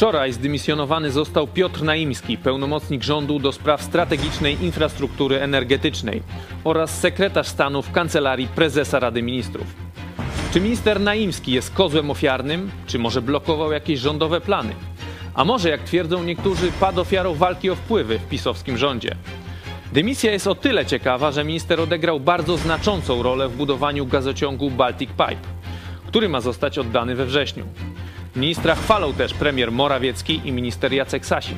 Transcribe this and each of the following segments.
Wczoraj zdymisjonowany został Piotr Naimski, pełnomocnik rządu do spraw strategicznej infrastruktury energetycznej oraz sekretarz stanu w kancelarii prezesa Rady Ministrów. Czy minister Naimski jest kozłem ofiarnym, czy może blokował jakieś rządowe plany? A może, jak twierdzą niektórzy, padł ofiarą walki o wpływy w pisowskim rządzie? Dymisja jest o tyle ciekawa, że minister odegrał bardzo znaczącą rolę w budowaniu gazociągu Baltic Pipe, który ma zostać oddany we wrześniu. Ministra chwalą też premier Morawiecki i minister Jacek Sasin.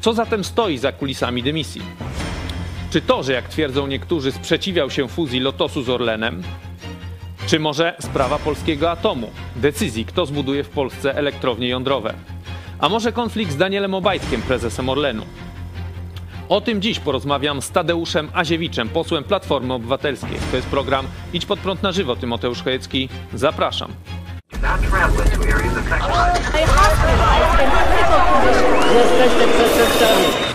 Co zatem stoi za kulisami dymisji? Czy to, że jak twierdzą niektórzy, sprzeciwiał się fuzji Lotosu z Orlenem? Czy może sprawa polskiego atomu, decyzji, kto zbuduje w Polsce elektrownie jądrowe? A może konflikt z Danielem Obajtkiem, prezesem Orlenu? O tym dziś porozmawiam z Tadeuszem Aziewiczem, posłem Platformy Obywatelskiej. To jest program Idź pod prąd na żywo. Tymoteusz Chojecki. Zapraszam. Not traveling to areas affected by... A hospitalized in critical condition. Resistance system.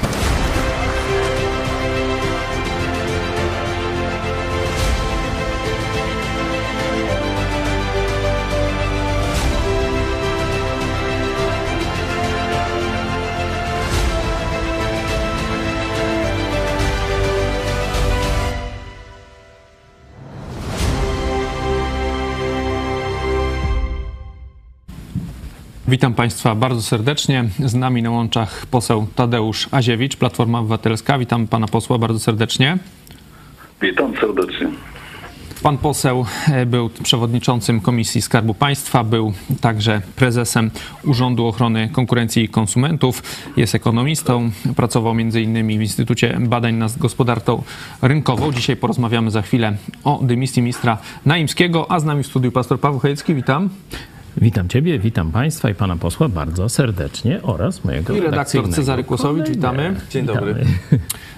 Witam Państwa bardzo serdecznie. Z nami na łączach poseł Tadeusz Aziewicz, Platforma Obywatelska. Witam Pana posła bardzo serdecznie. Witam serdecznie. Pan poseł e, był przewodniczącym Komisji Skarbu Państwa, był także prezesem Urzędu Ochrony Konkurencji i Konsumentów, jest ekonomistą, pracował m.in. w Instytucie Badań nad Gospodarką Rynkową. Dzisiaj porozmawiamy za chwilę o dymisji ministra Naimskiego, a z nami w studiu pastor Paweł Chojecki. Witam. Witam Ciebie, witam Państwa i Pana posła bardzo serdecznie oraz mojego I redaktor Cezary Kłosowicz, witamy. Dzień dobry.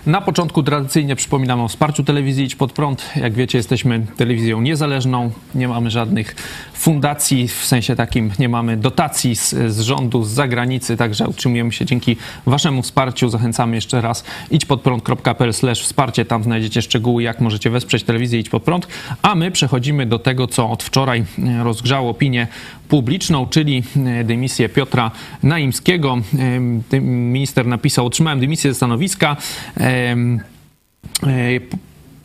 Na początku tradycyjnie przypominam o wsparciu telewizji Idź Pod Prąd. Jak wiecie, jesteśmy telewizją niezależną, nie mamy żadnych fundacji, w sensie takim nie mamy dotacji z, z rządu, z zagranicy, także utrzymujemy się dzięki Waszemu wsparciu. Zachęcamy jeszcze raz idźpodprąd.pl wsparcie, tam znajdziecie szczegóły, jak możecie wesprzeć telewizję Idź Pod Prąd. A my przechodzimy do tego, co od wczoraj rozgrzało opinię publiczną, czyli dymisję Piotra Naimskiego. Minister napisał, otrzymałem dymisję ze stanowiska.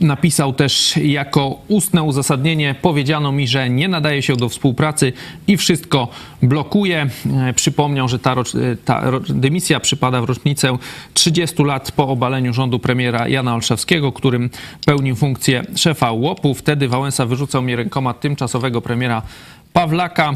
Napisał też jako ustne uzasadnienie, powiedziano mi, że nie nadaje się do współpracy i wszystko blokuje. Przypomniał, że ta, ta dymisja przypada w rocznicę 30 lat po obaleniu rządu premiera Jana Olszewskiego, którym pełnił funkcję szefa łopu. Wtedy Wałęsa wyrzucał mnie rękoma tymczasowego premiera Pawlaka.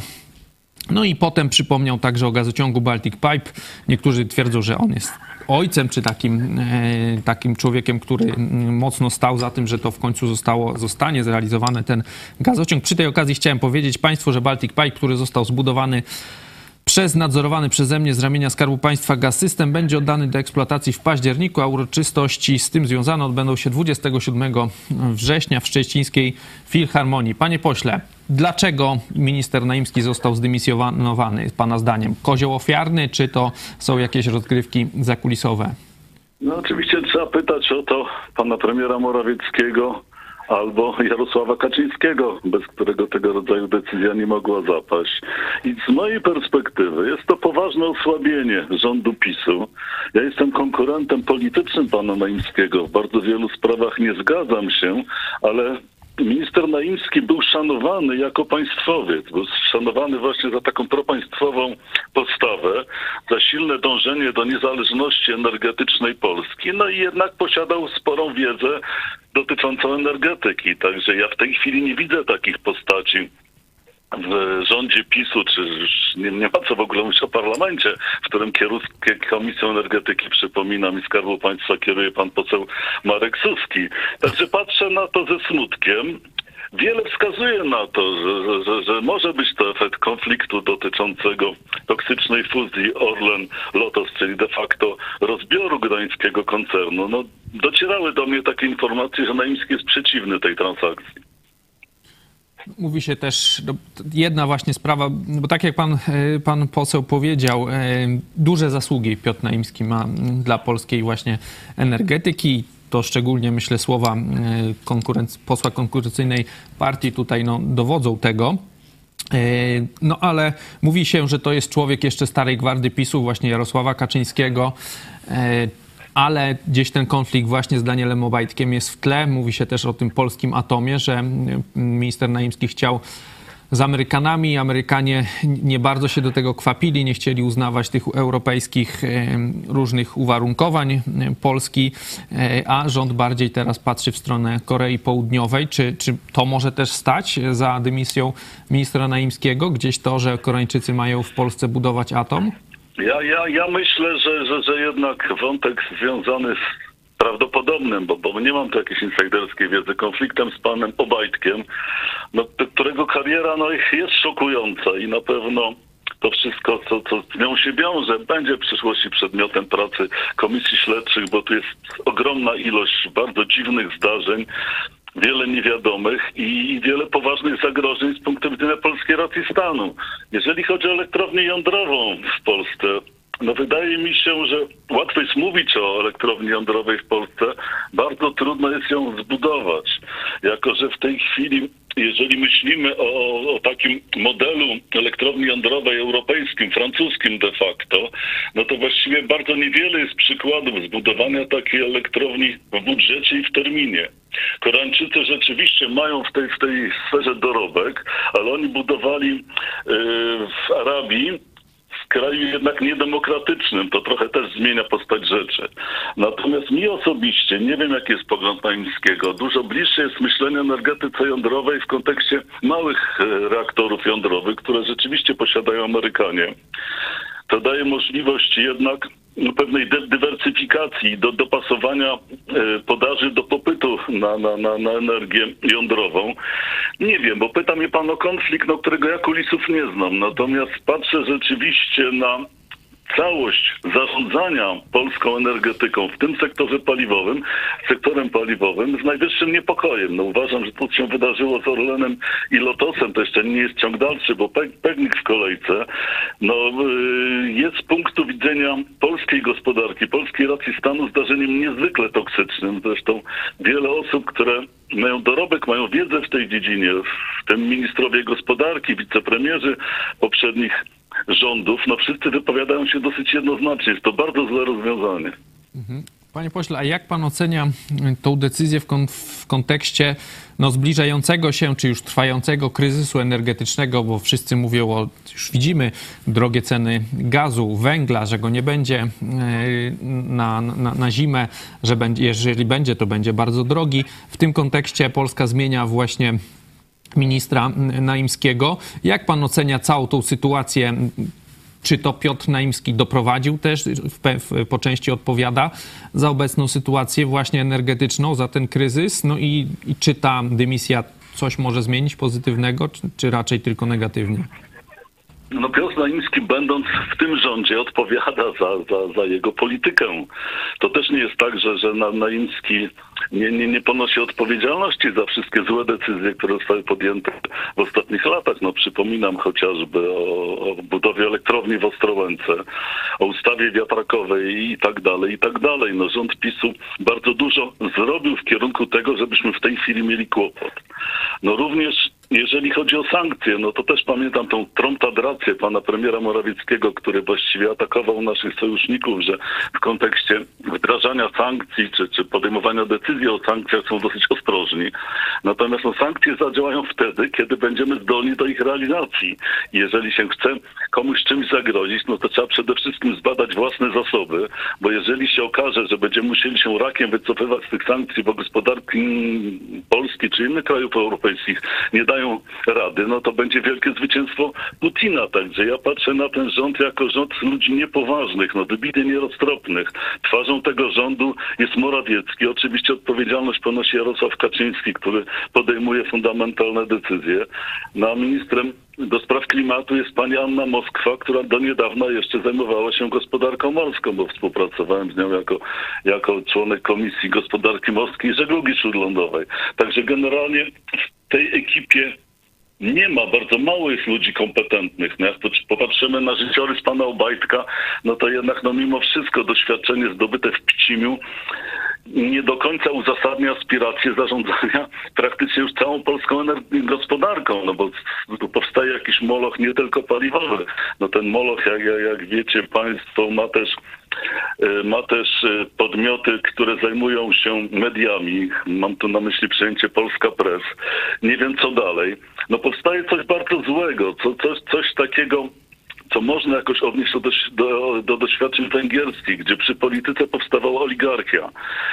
No i potem przypomniał także o gazociągu Baltic Pipe. Niektórzy twierdzą, że on jest ojcem, czy takim, e, takim człowiekiem, który mocno stał za tym, że to w końcu zostało, zostanie zrealizowany ten gazociąg. Przy tej okazji chciałem powiedzieć Państwu, że Baltic Pipe, który został zbudowany przez nadzorowany przeze mnie z ramienia Skarbu Państwa Gaz System będzie oddany do eksploatacji w październiku, a uroczystości z tym związane odbędą się 27 września w Szczecińskiej Filharmonii. Panie pośle, dlaczego minister Naimski został zdymisjonowany, pana zdaniem? Kozioł ofiarny, czy to są jakieś rozgrywki zakulisowe? No oczywiście trzeba pytać o to pana premiera Morawieckiego, albo Jarosława Kaczyńskiego, bez którego tego rodzaju decyzja nie mogła zapaść. I z mojej perspektywy jest to poważne osłabienie rządu PiSu. Ja jestem konkurentem politycznym pana Naimskiego. W bardzo wielu sprawach nie zgadzam się, ale Minister Naimski był szanowany jako państwowiec, był szanowany właśnie za taką propaństwową postawę, za silne dążenie do niezależności energetycznej Polski, no i jednak posiadał sporą wiedzę dotyczącą energetyki, także ja w tej chwili nie widzę takich postaci w rządzie PiSu, czy nie, nie ma co w ogóle mówić o parlamencie, w którym kierownictwo Komisją Energetyki, przypominam, i Skarbu Państwa kieruje pan poseł Marek Suski. Także patrzę na to ze smutkiem. Wiele wskazuje na to, że, że, że, może być to efekt konfliktu dotyczącego toksycznej fuzji Orlen-Lotos, czyli de facto rozbioru gdańskiego koncernu. No, docierały do mnie takie informacje, że Naimski jest przeciwny tej transakcji. Mówi się też, no, jedna właśnie sprawa, bo tak jak pan, e, pan poseł powiedział, e, duże zasługi Piotr Naimski ma dla polskiej właśnie energetyki. To szczególnie, myślę, słowa e, konkurenc posła konkurencyjnej partii tutaj no, dowodzą tego. No ale mówi się, że to jest człowiek jeszcze starej gwardy PiSu, właśnie Jarosława Kaczyńskiego, e, ale gdzieś ten konflikt właśnie z Danielem Obajtkiem jest w tle. Mówi się też o tym polskim atomie, że minister Naimski chciał z Amerykanami. Amerykanie nie bardzo się do tego kwapili, nie chcieli uznawać tych europejskich różnych uwarunkowań Polski, e, a rząd bardziej teraz patrzy w stronę Korei Południowej. Czy, czy to może też stać za dymisją ministra Naimskiego? Gdzieś to, że Koreańczycy mają w Polsce budować atom? Ja, ja, ja myślę, że, że, że jednak wątek związany z prawdopodobnym, bo, bo nie mam tu jakiejś insiderskiej wiedzy, konfliktem z panem Obajtkiem, no, którego kariera no, jest szokująca i na pewno to wszystko, co, co z nią się wiąże, będzie w przyszłości przedmiotem pracy komisji śledczych, bo tu jest ogromna ilość bardzo dziwnych zdarzeń, wiele niewiadomych i wiele poważnych zagrożeń z punktu widzenia polskiej racji stanu. Jeżeli chodzi o elektrownię jądrową w Polsce, no wydaje mi się, że łatwo jest mówić o elektrowni jądrowej w Polsce, bardzo trudno jest ją zbudować. Jako, że w tej chwili, jeżeli myślimy o, o takim modelu elektrowni jądrowej europejskim, francuskim de facto, no to właściwie bardzo niewiele jest przykładów zbudowania takiej elektrowni w budżecie i w terminie. Koreańczycy rzeczywiście mają w tej, w tej sferze dorobek, ale oni budowali yy, w Arabii kraju jednak niedemokratycznym. To trochę też zmienia postać rzeczy. Natomiast mi osobiście, nie wiem jaki jest pogląd Naimskiego, dużo bliższe jest myślenie energetyce jądrowej w kontekście małych e, reaktorów jądrowych, które rzeczywiście posiadają Amerykanie. To daje możliwość jednak pewnej dywersyfikacji, do dopasowania e, podaży do popytu na, na, na, na energię jądrową. Nie wiem, bo pyta mnie pan o konflikt, no, którego ja kulisów nie znam. Natomiast patrzę rzeczywiście na całość zarządzania polską energetyką w tym sektorze paliwowym, sektorem paliwowym z najwyższym niepokojem. No uważam, że to się wydarzyło z Orlenem i Lotosem, to jeszcze nie jest ciąg dalszy, bo pewnik w kolejce no, y, jest z punktu widzenia polskiej gospodarki, polskiej racji stanu zdarzeniem niezwykle toksycznym. Zresztą wiele osób, które mają dorobek, mają wiedzę w tej dziedzinie, w tym ministrowie gospodarki, wicepremierzy poprzednich rządów, no wszyscy wypowiadają się dosyć jednoznacznie. Jest to bardzo złe rozwiązanie. Panie pośle, a jak pan ocenia tą decyzję w, kon w kontekście no, zbliżającego się, czy już trwającego kryzysu energetycznego, bo wszyscy mówią o, już widzimy, drogie ceny gazu, węgla, że go nie będzie e, na, na, na zimę, że będzie, jeżeli będzie, to będzie bardzo drogi. W tym kontekście Polska zmienia właśnie ministra Naimskiego. Jak pan ocenia całą tą sytuację? Czy to Piotr Naimski doprowadził też, w, po części odpowiada za obecną sytuację właśnie energetyczną, za ten kryzys? No i, i czy ta dymisja coś może zmienić pozytywnego, czy, czy raczej tylko negatywnie? No Piotr Naimski będąc w tym rządzie odpowiada za, za, za jego politykę. To też nie jest tak, że, że Naimski nie, nie, nie ponosi odpowiedzialności za wszystkie złe decyzje, które zostały podjęte w ostatnich latach. No przypominam chociażby o, o budowie elektrowni w Ostrołęce, o ustawie wiatrakowej i tak dalej, i tak dalej. No rząd PiSu bardzo dużo zrobił w kierunku tego, żebyśmy w tej chwili mieli kłopot. No również jeżeli chodzi o sankcje, no to też pamiętam tą trąbtadrację pana premiera Morawieckiego, który właściwie atakował naszych sojuszników, że w kontekście wdrażania sankcji czy, czy podejmowania decyzji o sankcjach są dosyć ostrożni. Natomiast no, sankcje zadziałają wtedy, kiedy będziemy zdolni do ich realizacji. Jeżeli się chce komuś czymś zagrozić, no to trzeba przede wszystkim zbadać własne zasoby, bo jeżeli się okaże, że będziemy musieli się rakiem wycofywać z tych sankcji, bo gospodarki Polski czy innych krajów europejskich nie dają dają rady, no to będzie wielkie zwycięstwo Putina. Także ja patrzę na ten rząd jako rząd ludzi niepoważnych, no wybitnie nieroztropnych. Twarzą tego rządu jest Morawiecki. Oczywiście odpowiedzialność ponosi Jarosław Kaczyński, który podejmuje fundamentalne decyzje. No a ministrem do spraw klimatu jest pani Anna Moskwa, która do niedawna jeszcze zajmowała się gospodarką morską, bo współpracowałem z nią jako, jako członek Komisji Gospodarki Morskiej i Żeglugi Śródlądowej. Także generalnie tej ekipie nie ma, bardzo mało jest ludzi kompetentnych. No jak popatrzymy na życiorys pana Obajtka, no to jednak no mimo wszystko doświadczenie zdobyte w Pcimiu nie do końca uzasadnia aspiracje zarządzania praktycznie już całą polską gospodarką, no bo tu powstaje jakiś moloch nie tylko paliwowy. No ten moloch, jak, jak, jak wiecie Państwo, ma też e, ma też e, podmioty, które zajmują się mediami. Mam tu na myśli przejęcie Polska Press. Nie wiem co dalej. No powstaje coś bardzo złego, co, coś, coś takiego co można jakoś odnieść do, do, do doświadczeń węgierskich, gdzie przy polityce powstawała oligarchia.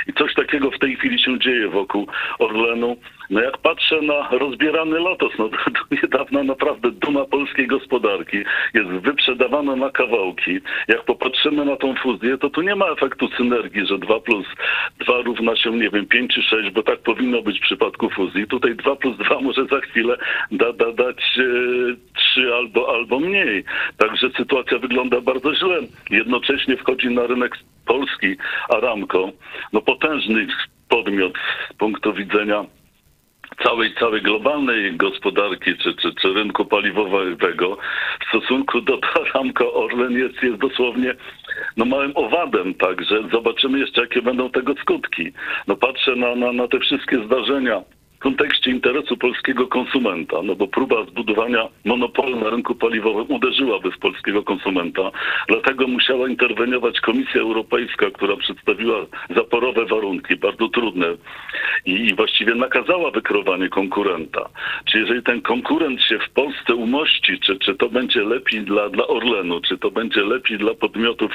I coś takiego w tej chwili się dzieje wokół Orlenu. No jak patrzę na rozbierany Lotos, no to, to niedawna naprawdę duma polskiej gospodarki jest wyprzedawana na kawałki. Jak popatrzymy na tą fuzję, to tu nie ma efektu synergii, że 2 plus 2 równa się, nie wiem, 5 czy 6, bo tak powinno być w przypadku fuzji. Tutaj 2 plus 2 może za chwilę da, da, dać e, 3 albo, albo mniej. Także sytuacja wygląda bardzo źle. Jednocześnie wchodzi na rynek polski Aramco, no potężny podmiot z punktu widzenia całej, całej globalnej gospodarki czy, czy, czy rynku paliwowego w stosunku do Aramco Orlen jest, jest dosłownie no, małym owadem, także zobaczymy jeszcze jakie będą tego skutki. No patrzę na, na, na te wszystkie zdarzenia kontekście interesu polskiego konsumenta, no bo próba zbudowania monopolu na rynku paliwowym uderzyłaby w polskiego konsumenta. Dlatego musiała interweniować Komisja Europejska, która przedstawiła zaporowe warunki, bardzo trudne i, i właściwie nakazała wykrowanie konkurenta. Czy jeżeli ten konkurent się w Polsce umości, czy, czy to będzie lepiej dla, dla Orlenu, czy to będzie lepiej dla podmiotów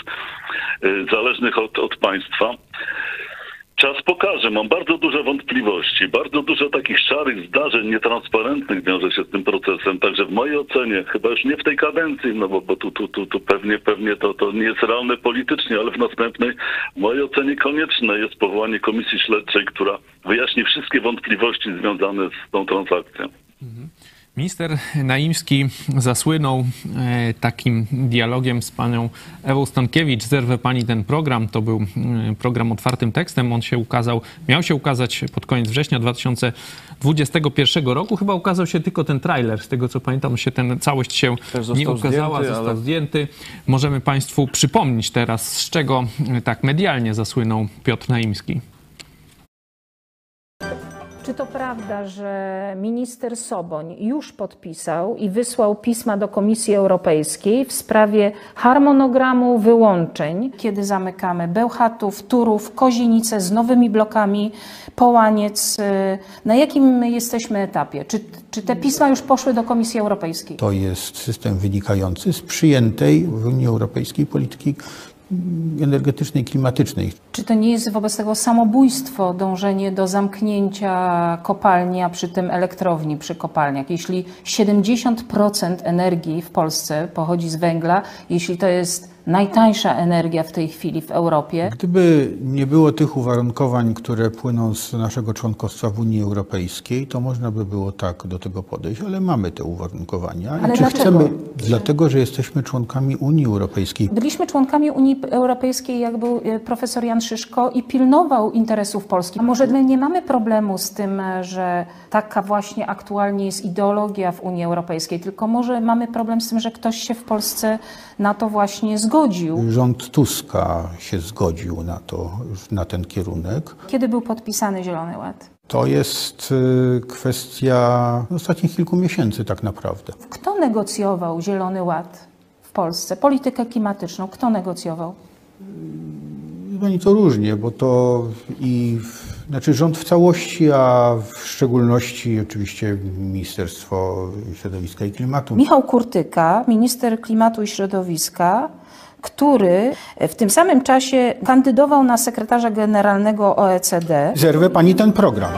y, zależnych od, od państwa, Czas pokaże. Mam bardzo duże wątpliwości, bardzo dużo takich szarych zdarzeń, nietransparentnych wiąże się z tym procesem. Także w mojej ocenie, chyba już nie w tej kadencji, no bo, bo tu, tu, tu, tu pewnie, pewnie to, to nie jest realne politycznie, ale w następnej, w mojej ocenie konieczne jest powołanie komisji śledczej, która wyjaśni wszystkie wątpliwości związane z tą transakcją. Minister Naimski zasłynął e, takim dialogiem z panią Ewą Stankiewicz. Zerwę pani ten program. To był e, program otwartym tekstem. On się ukazał, miał się ukazać pod koniec września 2021 roku. Chyba ukazał się tylko ten trailer. Z tego co pamiętam, się ten całość się nie ukazała, zdjęty, został ale- zdjęty. Możemy państwu przypomnieć teraz, z czego e, tak medialnie zasłynął Piotr Naimski. Czy to prawda, że minister Soboń już podpisał i wysłał pisma do Komisji Europejskiej w sprawie harmonogramu wyłączeń, kiedy zamykamy Bełchatów, Turów, Kozienicę z nowymi blokami, Połaniec? y, Na jakim jesteśmy etapie? Czy, czy te pisma już poszły do Komisji Europejskiej? To jest system wynikający z przyjętej w Unii Europejskiej polityki energetycznej, klimatycznej. Czy to nie jest wobec tego samobójstwo, dążenie do zamknięcia kopalni, a przy tym elektrowni przy kopalniach? Jeśli 70% energii w Polsce pochodzi z węgla, jeśli to jest najtańsza energia w tej chwili w Europie, Gdyby nie było tych uwarunkowań, które płyną z naszego członkostwa w Unii Europejskiej, to można by było tak do tego podejść, ale mamy te uwarunkowania. Ale I czy dlaczego? chcemy? Dlatego, że jesteśmy członkami Unii Europejskiej. byliśmy członkami Unii Europejskiej, jak był e, profesor Jan Szyszko i pilnował interesów Polski. A może my nie mamy problemu z tym, e, że taka właśnie aktualnie jest ideologia w Unii Europejskiej, tylko może mamy problem z tym, że ktoś się w Polsce na to właśnie zgodził. Rząd Tuska się zgodził na to, na ten kierunek. Kiedy był podpisany Zielony Ład? To jest y, kwestia ostatnich kilku miesięcy tak naprawdę. Kto negocjował Zielony Ład w Polsce? Politykę klimatyczną. Kto negocjował? Oni to różnie, bo to i znaczy rząd w całości, a w szczególności oczywiście Ministerstwo Środowiska i Klimatu. Michał Kurtyka, minister klimatu i środowiska, który w tym samym czasie kandydował na sekretarza generalnego OECD. Zerwę pani ten program.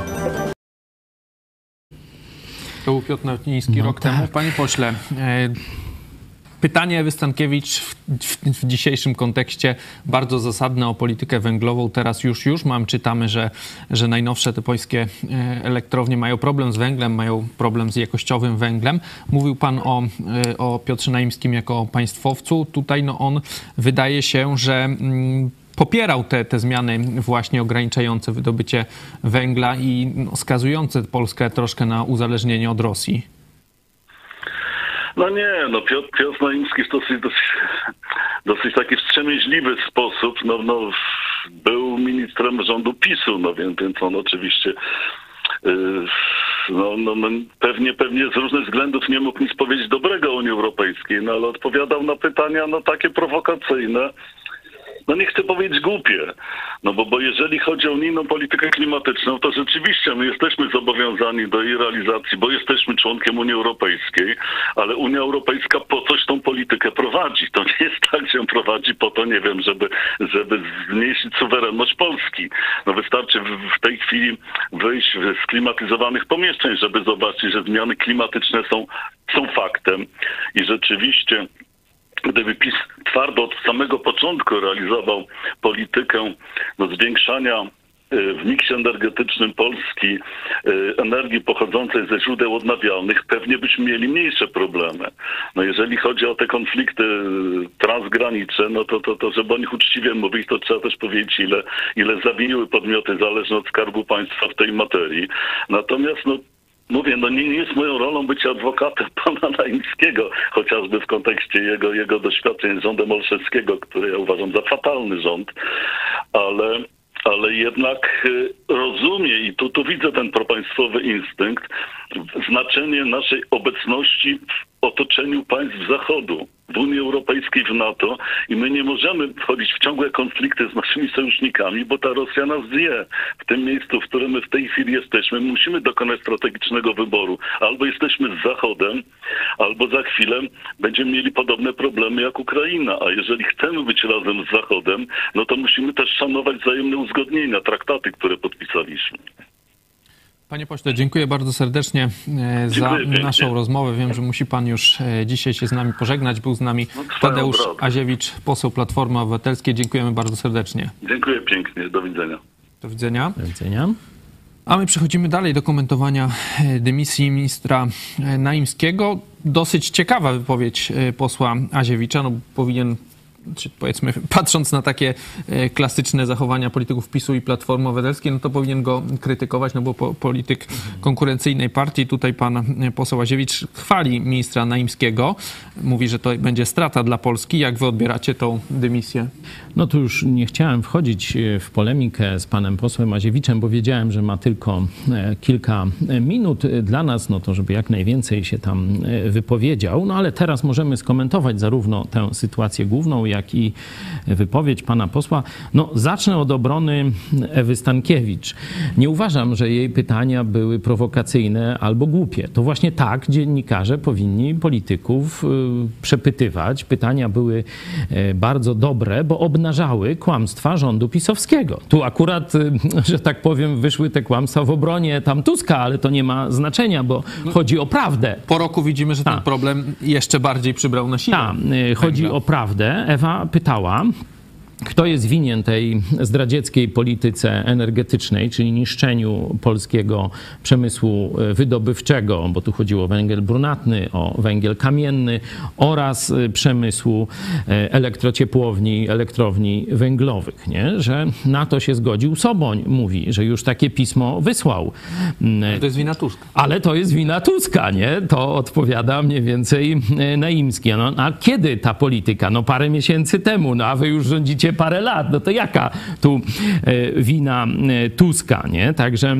To był Piotr Naimski rok temu. Panie pośle, e, pytanie Ewy Stankiewicz w, w, w dzisiejszym kontekście bardzo zasadne o politykę węglową. Teraz już, już mam, czytamy, że, że najnowsze te polskie e, elektrownie mają problem z węglem, mają problem z jakościowym węglem. Mówił pan o, e, o Piotrze Naimskim jako państwowcu. Tutaj no on wydaje się, że mm, popierał te, te zmiany właśnie ograniczające wydobycie węgla i no, skazujące Polskę troszkę na uzależnienie od Rosji. No nie, no Piotr, Piotr Naimski w dosyć, dosyć, dosyć taki wstrzemięźliwy sposób, no, no był ministrem rządu PiSu, no więc, więc on oczywiście y, no, no, no, pewnie, pewnie z różnych względów nie mógł nic powiedzieć dobrego o Unii Europejskiej, no ale odpowiadał na pytania no takie prowokacyjne no nie chcę powiedzieć głupie, no bo, bo jeżeli chodzi o unijną politykę klimatyczną, to rzeczywiście my jesteśmy zobowiązani do jej realizacji, bo jesteśmy członkiem Unii Europejskiej, ale Unia Europejska po coś tą politykę prowadzi. To nie jest tak, że ją prowadzi po to, nie wiem, żeby, żeby zmniejszyć suwerenność Polski. No wystarczy w, w tej chwili wyjść z klimatyzowanych pomieszczeń, żeby zobaczyć, że zmiany klimatyczne są, są faktem i rzeczywiście gdyby PiS twardo od samego początku realizował politykę no, zwiększania y, w miksie energetycznym Polski y, energii pochodzącej ze źródeł odnawialnych, pewnie byśmy mieli mniejsze problemy. No jeżeli chodzi o te konflikty y, transgraniczne, no to, to, to żeby o nich uczciwie mówić, to trzeba też powiedzieć, ile, ile zawiniły podmioty zależne od Skarbu Państwa w tej materii. Natomiast no, Mówię, no nie, nie jest moją rolą być adwokatem pana Naimskiego, chociażby w kontekście jego, jego doświadczeń z rządem Olszewskiego, który ja uważam za fatalny rząd, ale, ale jednak y, rozumie i tu, tu widzę ten propaństwowy instynkt, znaczenie naszej obecności w otoczeniu państw Zachodu, w Unii Europejskiej, w NATO i my nie możemy wchodzić w ciągłe konflikty z naszymi sojusznikami, bo ta Rosja nas zje. W tym miejscu, w którym my w tej chwili jesteśmy, musimy dokonać strategicznego wyboru. Albo jesteśmy z Zachodem, albo za chwilę będziemy mieli podobne problemy jak Ukraina. A jeżeli chcemy być razem z Zachodem, no to musimy też szanować wzajemne uzgodnienia, traktaty, które podpisaliśmy. Panie pośle, dziękuję bardzo serdecznie e, za pięknie. naszą rozmowę. Wiem, że musi pan już e, dzisiaj się z nami pożegnać. Był z nami No, Tadeusz obrady. Aziewicz, poseł Platformy Obywatelskiej. Dziękujemy bardzo serdecznie. Dziękuję pięknie. Do widzenia. Do widzenia. Do widzenia. A my przechodzimy dalej do komentowania e, dymisji ministra Naimskiego. Dosyć ciekawa wypowiedź posła Aziewicza. No, powinien, czy powiedzmy, patrząc na takie e, klasyczne zachowania polityków PiSu i Platformy Obywatelskiej, no to powinien go krytykować, no bo po, polityk konkurencyjnej partii, tutaj pan e, poseł Aziewicz chwali ministra Naimskiego. Mówi, że to będzie strata dla Polski. Jak wy odbieracie tą dymisję? No tu już nie chciałem wchodzić e, w polemikę z panem posłem Maziewiczem, bo wiedziałem, że ma tylko kilka minut dla nas, no to żeby jak najwięcej się tam wypowiedział. No ale teraz możemy skomentować zarówno tę sytuację główną, jak i wypowiedź pana posła. No zacznę od obrony Ewy Stankiewicz. Nie uważam, że jej pytania były prowokacyjne albo głupie. To właśnie tak dziennikarze powinni polityków y, przepytywać. Pytania były e, bardzo dobre, bo obnażały kłamstwa rządu pisowskiego. Tu akurat, y, że tak powiem, wyszły te kłamstwa w obronie tam Tuska, ale to nie ma znaczenia, bo chodzi o prawdę. Po roku widzimy, że ten Tak. problem jeszcze bardziej przybrał na sile. Tak, y, chodzi o prawdę. Ewa pytała, kto jest winien tej zdradzieckiej polityce energetycznej, czyli niszczeniu polskiego przemysłu y, wydobywczego, bo tu chodziło o węgiel brunatny, o węgiel kamienny oraz y, przemysłu y, elektrociepłowni, elektrowni węglowych, nie? że na to się zgodził Soboń. Mówi, że już takie pismo wysłał. Mm, To jest wina Tuska. ale to jest wina Tuska, nie? To odpowiada mniej więcej e, Naimski. No, a kiedy ta polityka? No parę miesięcy temu, no a wy już rządzicie parę lat. No to jaka tu e, wina e, Tuska, nie? Także...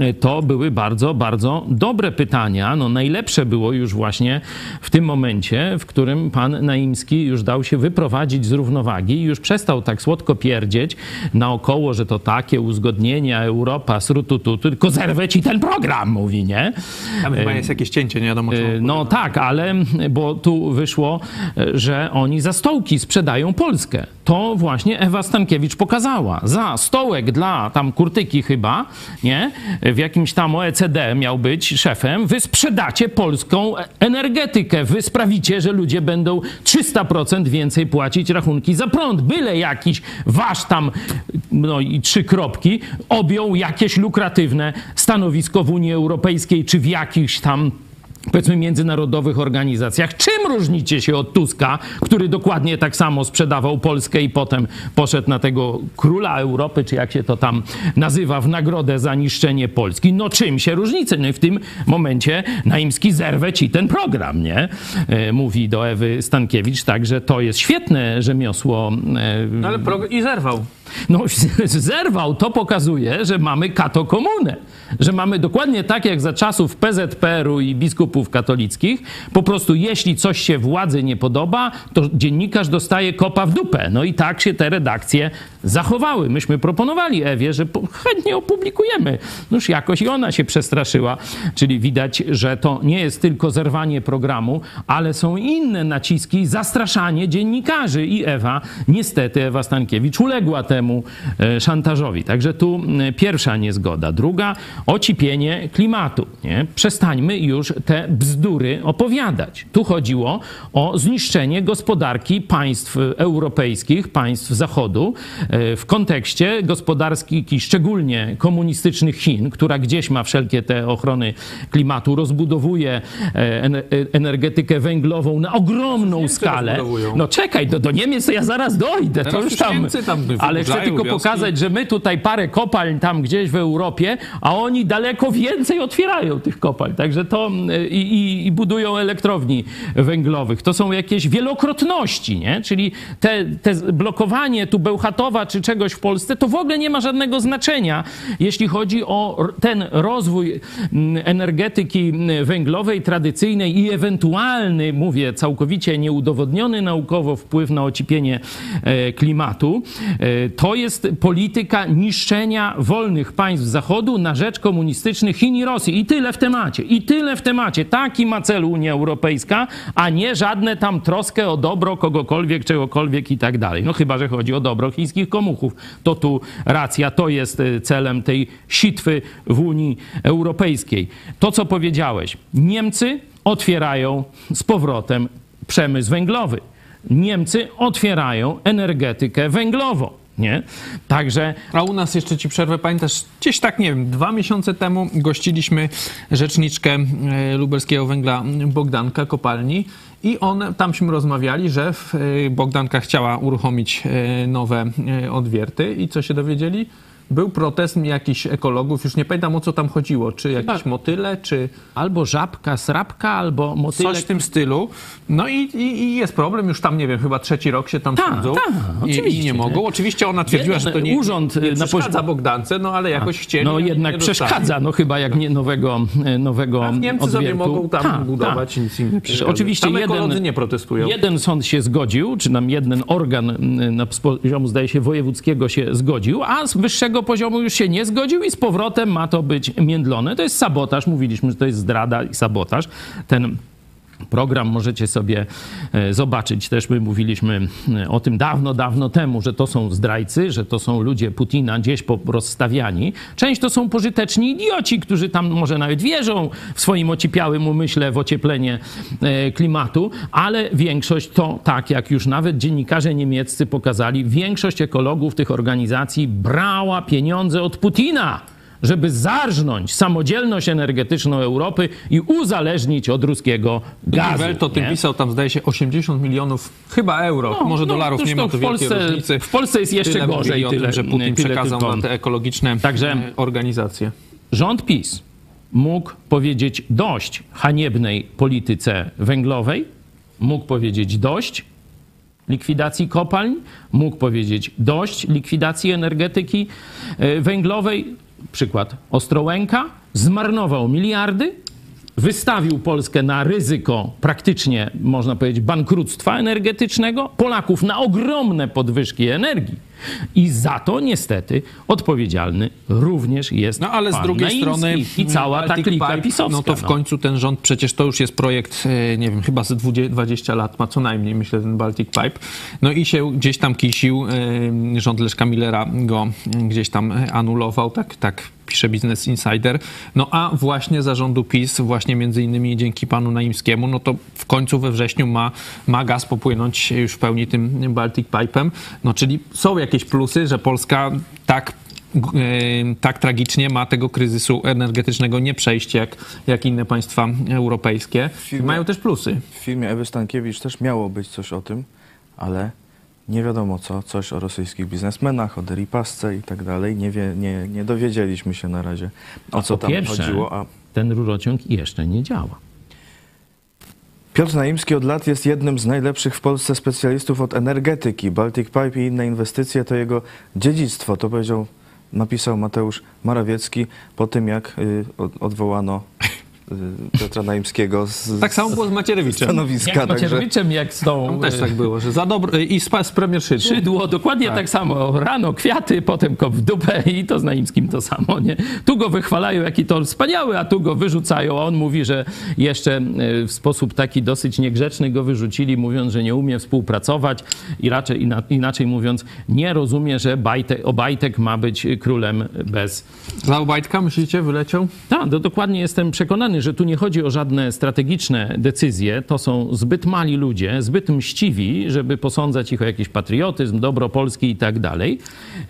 e, To były bardzo, bardzo dobre pytania. No, najlepsze było już właśnie w tym momencie, w którym pan Naimski już dał się wyprowadzić z równowagi i już przestał tak słodko pierdzieć naokoło, że to takie uzgodnienia, Europa, srututu, tylko zerwę ci ten program, mówi, nie? Tam chyba jest jakieś cięcie, nie wiadomo E, czy No tak, ale bo tu wyszło, e, że oni za stołki sprzedają Polskę. To właśnie Ewa Stankiewicz pokazała. Za stołek dla tam kurtyki chyba, nie? W jakimś tam OECD miał być szefem. Wy sprzedacie polską energetykę. Wy sprawicie, że ludzie będą 300% więcej płacić rachunki za prąd. Byle jakiś wasz tam, no i trzy kropki, objął jakieś lukratywne stanowisko w Unii Europejskiej czy w jakichś tam powiedzmy międzynarodowych organizacjach. Czym różnicie się od Tuska, który dokładnie tak samo sprzedawał Polskę i potem poszedł na tego króla Europy, czy jak się to tam nazywa, w nagrodę za niszczenie Polski? No czym się różnice? No i w tym momencie Naimski zerwę ci ten program, nie? E, Mówi do Ewy Stankiewicz, tak, że to jest świetne rzemiosło e, No ale pro... i zerwał. No, zerwał. To pokazuje, że mamy katokomunę. Że mamy dokładnie tak jak za czasów PZPR-u i biskupów katolickich. Po prostu jeśli coś się władzy nie podoba, to dziennikarz dostaje kopa w dupę. No i tak się te redakcje zachowały. Myśmy proponowali Ewie, że chętnie opublikujemy. Noż jakoś i ona się przestraszyła. Czyli widać, że to nie jest tylko zerwanie programu, ale są inne naciski, zastraszanie dziennikarzy. I Ewa, niestety Ewa Stankiewicz uległa temu e, szantażowi. Także tu pierwsza niezgoda. Druga, ocipienie klimatu. Nie? Przestańmy już te bzdury opowiadać. Tu chodziło o zniszczenie gospodarki państw europejskich, państw Zachodu e, w kontekście gospodarki szczególnie komunistycznych Chin, która gdzieś ma wszelkie te ochrony klimatu, rozbudowuje e, ener- energetykę węglową na ogromną skalę. No czekaj, do, do Niemiec to ja zaraz dojdę. Teraz to już tam. Tam ale chcę tylko pokazać, że my tutaj parę kopalń tam gdzieś w Europie, a oni daleko więcej otwierają tych kopalń. Także to y, i, i, i budują elektrowni węglowych. To są jakieś wielokrotności, nie? Czyli te, te blokowanie tu Bełchatowa czy czegoś w Polsce, to w ogóle nie ma żadnego znaczenia, jeśli chodzi o ten rozwój mm, energetyki mm, węglowej tradycyjnej i ewentualny, mówię, całkowicie nieudowodniony naukowo wpływ na ocipienie e, klimatu. To jest polityka niszczenia wolnych państw Zachodu na rzecz komunistycznych Chin i Rosji. I tyle w temacie. I tyle w temacie. Taki ma cel Unia Europejska, a nie żadne tam troskę o dobro kogokolwiek, czegokolwiek i tak dalej. No chyba, że chodzi o dobro chińskich komuchów. To tu racja, to jest e, celem tej sitwy w Unii Europejskiej. To, co powiedziałeś. Niemcy otwierają z powrotem przemysł węglowy. Niemcy otwierają energetykę węglową. Nie? Także A u nas jeszcze ci przerwę, pamiętasz, gdzieś tak, nie wiem, dwa miesiące temu gościliśmy rzeczniczkę e, lubelskiego węgla Bogdanka Kopalni i on, tamśmy rozmawiali, że e, Bogdanka chciała uruchomić e, nowe odwierty i co się dowiedzieli? Był protest jakichś ekologów, już nie pamiętam o co tam chodziło, czy jakieś motyle, czy albo żabka, srabka, albo motylek. coś w tym stylu. No i, i, i jest problem, już tam, nie wiem, chyba trzeci rok się tam Tak, siedzą tak, i, i oczywiście, nie mogą. Oczywiście ona twierdziła, że to nie, urząd, nie na przeszkadza Bogdance, no ale jakoś chcieli. No nie- jednak przeszkadza, no chyba jak nie nowego, e, nowego A Niemcy sobie odwiertu. mogą tam Tak, budować, tak. nic im nie przeszkadza. Oczywiście Tam jeden, nie protestują. jeden sąd się zgodził, czy nam jeden organ m, na poziomu, zdaje się, wojewódzkiego się zgodził, a z wyższego poziomu już się nie zgodził i z powrotem ma to być międlone. To jest sabotaż, mówiliśmy, że to jest zdrada i sabotaż. Ten Program możecie sobie e, zobaczyć. Też my mówiliśmy e, o tym dawno, dawno temu, że to są zdrajcy, że to są ludzie Putina gdzieś rozstawiani. Część to są pożyteczni idioci, którzy tam może nawet wierzą w swoim ocipiałym umyśle w ocieplenie e, klimatu, ale większość to, tak jak już nawet dziennikarze niemieccy pokazali, większość ekologów tych organizacji brała pieniądze od Putina żeby zarżnąć samodzielność energetyczną Europy i uzależnić od ruskiego gazu. Gazel to tym nie? pisał, tam zdaje się 80 milionów chyba euro, może dolarów, cóż, nie ma tu wielkiej Polsce, różnicy. W Polsce jest jeszcze Tyle gorzej. Tyle, tym, że Putin tyle przekazał tylko. na te ekologiczne Także- e, organizacje. Rząd PiS mógł powiedzieć dość haniebnej polityce węglowej, mógł powiedzieć dość likwidacji kopalń, mógł powiedzieć dość likwidacji energetyki e, węglowej. Przykład Ostrołęka zmarnował miliardy, wystawił Polskę na ryzyko praktycznie, można powiedzieć, bankructwa energetycznego, Polaków na ogromne podwyżki energii. I za to niestety odpowiedzialny również jest No ale z drugiej strony i cała ta klika pisowska. No to w końcu ten rząd, przecież to już jest projekt, e, nie wiem, chyba z 20 20 lat ma co najmniej, myślę, ten Baltic Pipe. No i się gdzieś tam kisił, e, rząd Leszka Millera go gdzieś tam anulował, tak, tak pisze Business Insider. No a właśnie zarządu PiS, właśnie między innymi dzięki panu Naimskiemu, no to w końcu we wrześniu ma, ma gaz popłynąć już w pełni tym Baltic Pipe'em. No czyli są jakieś plusy, że Polska tak tak tragicznie ma tego kryzysu energetycznego nie przejść jak, jak inne państwa europejskie. Firma- Mają też plusy. W filmie Ewy Stankiewicz też miało być coś o tym, ale nie wiadomo co, coś o rosyjskich biznesmenach, o Deripasce i tak dalej. Nie, wie, nie, nie dowiedzieliśmy się na razie, o co tam pierwsze, chodziło. A ten rurociąg jeszcze nie działa. Piotr Naimski od lat jest jednym z najlepszych w Polsce specjalistów od energetyki. Baltic Pipe i inne inwestycje to jego dziedzictwo. To powiedział, napisał Mateusz Morawiecki po tym, jak y, od, odwołano Piotra Naimskiego z, Tak samo było z Macierewiczem. stanowiska. Jak z Także Macierewiczem, jak z tą... Tam też e, tak było, że za dobro... I z, z premier Szydło. Szydło, dokładnie tak. samo. Rano kwiaty, potem kop w dupę i to z Naimskim to samo, nie? Tu go wychwalają, jaki to wspaniały, a tu go wyrzucają, a on mówi, że jeszcze w sposób taki dosyć niegrzeczny go wyrzucili, mówiąc, że nie umie współpracować i raczej ina- inaczej mówiąc, nie rozumie, że Bajtek, Obajtek ma być królem bez Za Obajtka, myślicie, wyleciał? tak, dokładnie jestem przekonany, że tu nie chodzi o żadne strategiczne decyzje. To są zbyt mali ludzie, zbyt mściwi, żeby posądzać ich o jakiś patriotyzm, dobro Polski i tak dalej.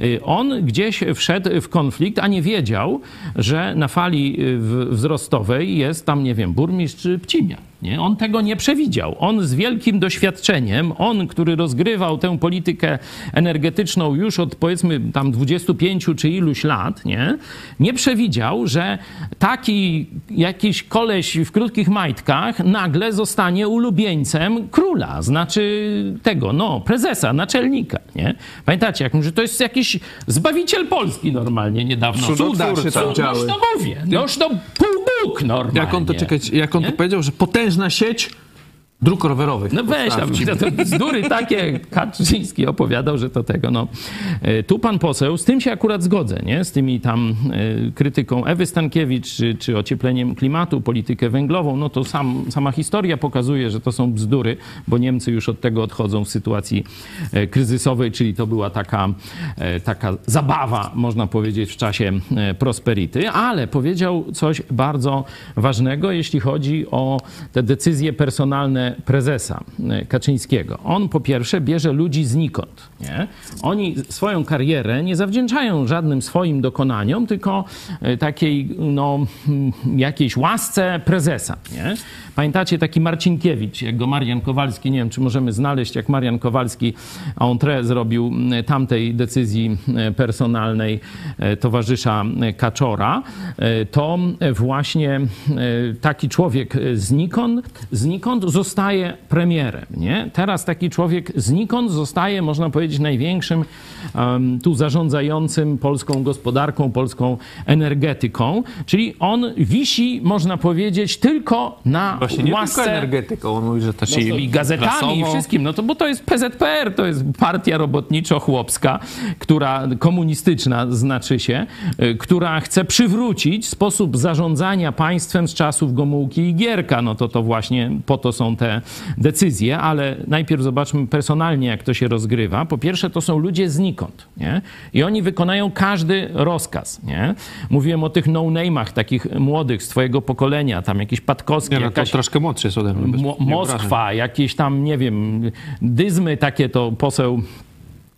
Y, On gdzieś wszedł w konflikt, a nie wiedział, że na fali y, wzrostowej jest tam, nie wiem, burmistrz Pcimia. Nie? On tego nie przewidział. On z wielkim doświadczeniem, on, który rozgrywał tę politykę energetyczną już od powiedzmy tam 25 czy iluś lat, nie, nie przewidział, że taki jakiś koleś w krótkich majtkach nagle zostanie ulubieńcem króla, znaczy tego, no, prezesa, naczelnika, nie? Pamiętacie, jak że to jest jakiś zbawiciel Polski normalnie niedawno. Cuda się tam No, działy. już to mówię. No już półbóg normalnie. Jak on to, czekać, jak on to powiedział, że potężna sieć dróg rowerowych. No weź tam, to, bzdury takie Kaczyński opowiadał, że to tego, no. E, Tu pan poseł, z tym się akurat zgodzę, nie? Z tymi tam e, krytyką Ewy Stankiewicz, czy, czy ociepleniem klimatu, politykę węglową, no to sam, sama historia pokazuje, że to są bzdury, bo Niemcy już od tego odchodzą w sytuacji e, kryzysowej, czyli to była taka, taka zabawa, można powiedzieć, w czasie prosperity, ale powiedział coś bardzo ważnego, jeśli chodzi o te decyzje personalne prezesa e, Kaczyńskiego. On po pierwsze bierze ludzi znikąd. Nie? Oni swoją karierę nie zawdzięczają żadnym swoim dokonaniom, tylko e, takiej no, mm, jakiejś łasce prezesa. Nie? Pamiętacie taki Marcinkiewicz, jak go Marian Kowalski, nie wiem czy możemy znaleźć, jak Marian Kowalski entrée zrobił m, tamtej decyzji e, personalnej e, towarzysza e, Kaczora, e, to właśnie e, taki człowiek e, znikąd, znikąd zostaje premierem. Nie? Teraz taki człowiek znikąd zostaje, można powiedzieć, największym em, tu zarządzającym polską gospodarką, polską energetyką, czyli on wisi, można powiedzieć, tylko na Właśnie nie łasce tylko energetyką, on mówi, że też i gazetami i wszystkim, no to bo to jest PZPR, to jest partia robotniczo-chłopska, która komunistyczna znaczy się, y, która chce przywrócić sposób zarządzania państwem z czasów Gomułki i Gierka. No to to właśnie po to są te decyzje, ale najpierw zobaczmy personalnie, jak to się rozgrywa. Po pierwsze, to są ludzie znikąd, nie? I oni wykonają każdy rozkaz, nie? Mówiłem o tych no-name'ach, takich młodych z twojego pokolenia, tam jakiś Patkowski, Nie, no to jakaś troszkę młodszy jest ode mnie. Mo- Moskwa, jakieś tam, nie wiem, dyzmy takie to poseł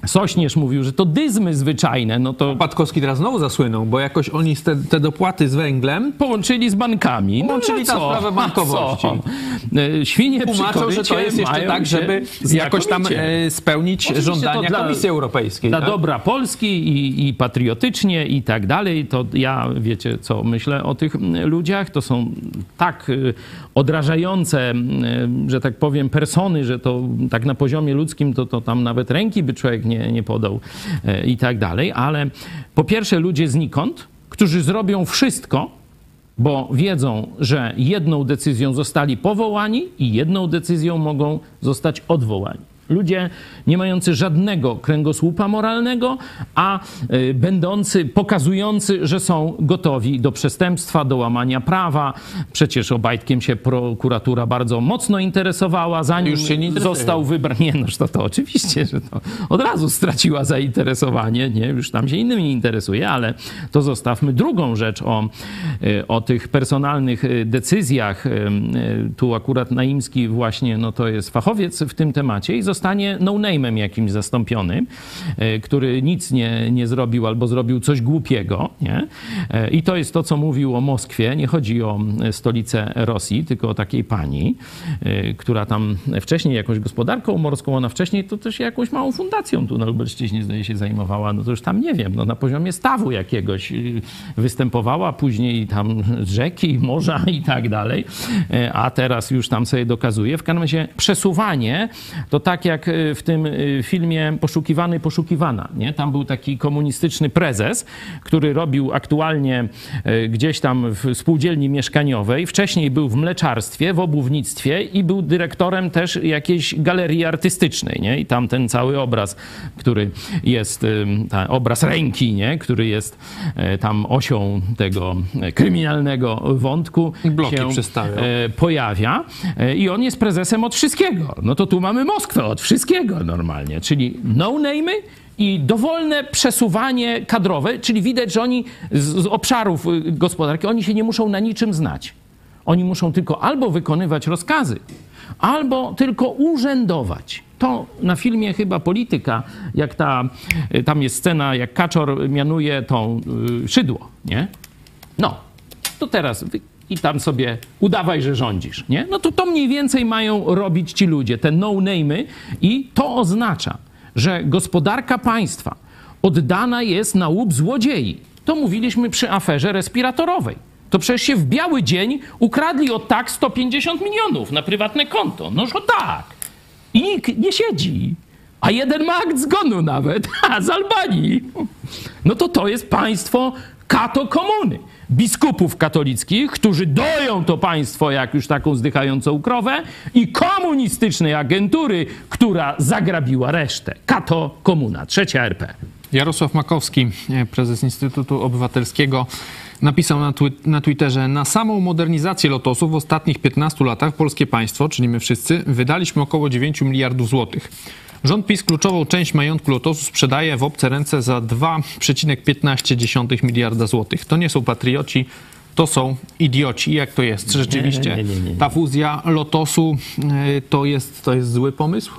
Sośnierz mówił, że to dyzmy zwyczajne, no to Patkowski teraz znowu zasłynął, bo jakoś oni te, te dopłaty z węglem połączyli z bankami. Połączyli no, tam co? sprawę A bankowości. co? E, Świnie tłumaczą, że to jest jeszcze tak, żeby jakoś tam e, spełnić Oczywiście żądania to dla- Komisji Europejskiej. Dla tak? dobra Polski i, i patriotycznie i tak dalej, to ja wiecie, co myślę o tych ludziach. To są tak y, odrażające, y, że tak powiem, persony, że to tak na poziomie ludzkim to, to tam nawet ręki by człowiek nie, nie podał y, i tak dalej. Ale po pierwsze ludzie znikąd, którzy zrobią wszystko, bo wiedzą, że jedną decyzją zostali powołani i jedną decyzją mogą zostać odwołani. Ludzie nie mający żadnego kręgosłupa moralnego, a y, będący, pokazujący, że są gotowi do przestępstwa, do łamania prawa. Przecież Obajtkiem się prokuratura bardzo mocno interesowała, zanim został wybrany. Nie, no to, to oczywiście, że to od razu straciła zainteresowanie, nie? Już tam się innymi interesuje, ale to zostawmy. Drugą rzecz o, y, o tych personalnych y, decyzjach. Tu akurat Naimski właśnie, no to jest fachowiec w tym temacie i został zostanie no-name'em jakimś zastąpiony, e, który nic nie, nie zrobił albo zrobił coś głupiego. Nie? E, I to jest to, co mówił o Moskwie. Nie chodzi o e, stolicę Rosji, tylko o takiej pani, która tam wcześniej jakąś gospodarką morską, ona wcześniej to też jakąś małą fundacją tu na Lubelszczyźnie zdaje się zajmowała. No to już tam nie wiem, no na poziomie stawu jakiegoś występowała, później tam rzeki, morza i tak dalej, a teraz już tam sobie dokazuje. W każdym razie przesuwanie to tak jak y, w tym y, filmie Poszukiwany, Poszukiwana, nie? Tam był taki komunistyczny prezes, który robił aktualnie e, gdzieś tam w spółdzielni mieszkaniowej. Wcześniej był w mleczarstwie, w obuwnictwie i był dyrektorem też jakiejś galerii artystycznej, nie? I tam ten cały obraz, który jest, obraz ręki, nie? Który jest tam osią tego kryminalnego wątku Bloki się pojawia i on jest prezesem od wszystkiego. No to tu mamy Moskwę od wszystkiego normalnie, czyli no-name'y i dowolne przesuwanie kadrowe, czyli widać, że oni z, z obszarów y, gospodarki, oni się nie muszą na niczym znać. Oni muszą tylko albo wykonywać rozkazy, albo tylko urzędować. To na filmie chyba polityka, jak ta, y, tam jest scena, jak Kaczor mianuje tą y, szydło, nie? No, to teraz i tam sobie udawaj, że rządzisz, nie? No to to mniej więcej mają robić ci ludzie, te no-name'y i to oznacza, że gospodarka państwa oddana jest na łup złodziei. To mówiliśmy przy aferze respiratorowej. To przecież się w biały dzień ukradli od tak 150 milionów na prywatne konto. Noż o tak. I nikt nie siedzi. A jeden ma akt zgonu nawet, a z Albanii. No to to jest państwo kato komuny. Biskupów katolickich, którzy doją to państwo jak już taką zdychającą krowę i komunistycznej agentury, która zagrabiła resztę. Kato komuna, trzecia RP. Jarosław Makowski, e, prezes Instytutu Obywatelskiego, napisał na, twi- na Twitterze: Na samą modernizację lotosu w ostatnich 15 latach polskie państwo, czyli my wszyscy, wydaliśmy około 9 miliardów złotych. Rząd PiS kluczową część majątku lotosu sprzedaje w obce ręce za 2,15 miliarda złotych. To nie są patrioci. To są idioci. Jak to jest? Czy rzeczywiście nie, nie, nie, nie. ta fuzja lotosu e, to jest, to jest zły pomysł?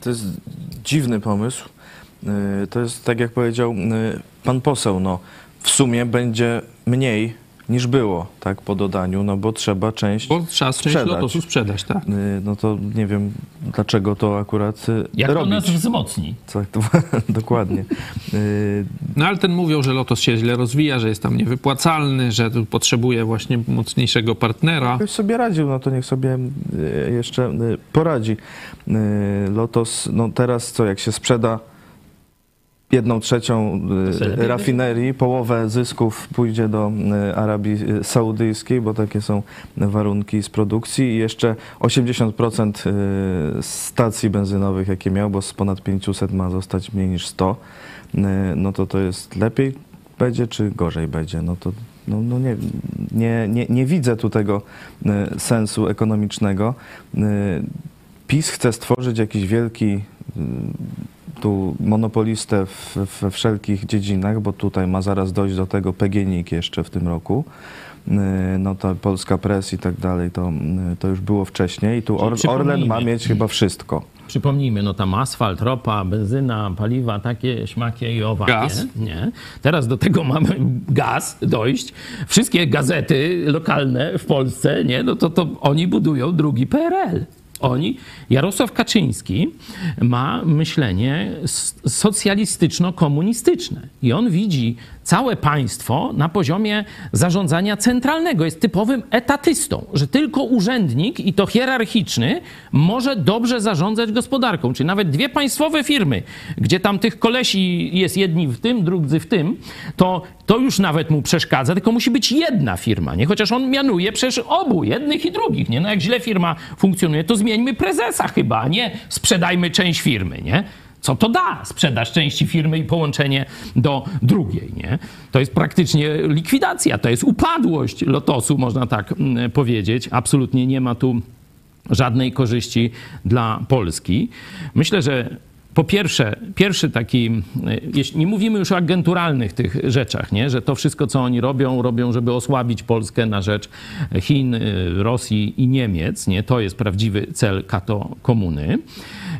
To jest dziwny pomysł. Yy, To jest tak jak powiedział yy, pan poseł, no w sumie będzie mniej niż było, tak, po dodaniu, no bo trzeba część Bo trzeba część sprzedać. lotosu sprzedać, tak? Yy, No to nie wiem, dlaczego to akurat yy, Jak to robić. nas wzmocni? Tak, to, dokładnie. Yy, No ale ten mówią, że Lotos się źle rozwija, że jest tam niewypłacalny, że tu potrzebuje właśnie mocniejszego partnera. Jakoś sobie radził, no to niech sobie y, jeszcze y, poradzi. Y, Lotos, no teraz co, jak się sprzeda jedną trzecią y, rafinerii, połowę zysków pójdzie do y, Arabii Saudyjskiej, bo takie są warunki z produkcji i jeszcze 80% y, stacji benzynowych, jakie miał, bo z ponad 500 ma zostać mniej niż 100, y, no to to jest lepiej będzie, czy gorzej będzie? No to no, no nie, nie, nie, nie widzę tu tego y, sensu ekonomicznego. Y, PiS chce stworzyć jakiś wielki y, tu monopolistę w, we wszelkich dziedzinach, bo tutaj ma zaraz dojść do tego PGNiG jeszcze w tym roku. Y, No to Polska Press i tak dalej, to, y, to już było wcześniej. I tu Or, Orlen ma mieć chyba wszystko. Przypomnijmy, no tam asfalt, ropa, benzyna, paliwa, takie śmakie i owakie. Gaz. Nie. Teraz do tego mamy gaz dojść. Wszystkie gazety lokalne w Polsce, nie, no to, to oni budują drugi PRL. Oni, Jarosław Kaczyński ma myślenie socjalistyczno-komunistyczne i on widzi całe państwo na poziomie zarządzania centralnego. Jest typowym etatystą, że tylko urzędnik i to hierarchiczny może dobrze zarządzać gospodarką. Czy nawet dwie państwowe firmy, gdzie tam tych kolesi jest jedni w tym, drudzy w tym, to, to już nawet mu przeszkadza, tylko musi być jedna firma, nie? Chociaż on mianuje przecież obu, jednych i drugich, nie? No jak źle firma funkcjonuje, to zmieńmy prezesa chyba, a nie sprzedajmy część firmy, nie? Co to da? Sprzedaż części firmy i połączenie do drugiej, nie? To jest praktycznie likwidacja, to jest upadłość lotosu, można tak mm, powiedzieć. Absolutnie nie ma tu żadnej korzyści dla Polski. Myślę, że po pierwsze, pierwszy taki, e, nie mówimy już o agenturalnych tych rzeczach, nie? że to wszystko, co oni robią, robią, żeby osłabić Polskę na rzecz Chin, e, Rosji i Niemiec. Nie? To jest prawdziwy cel kato komuny.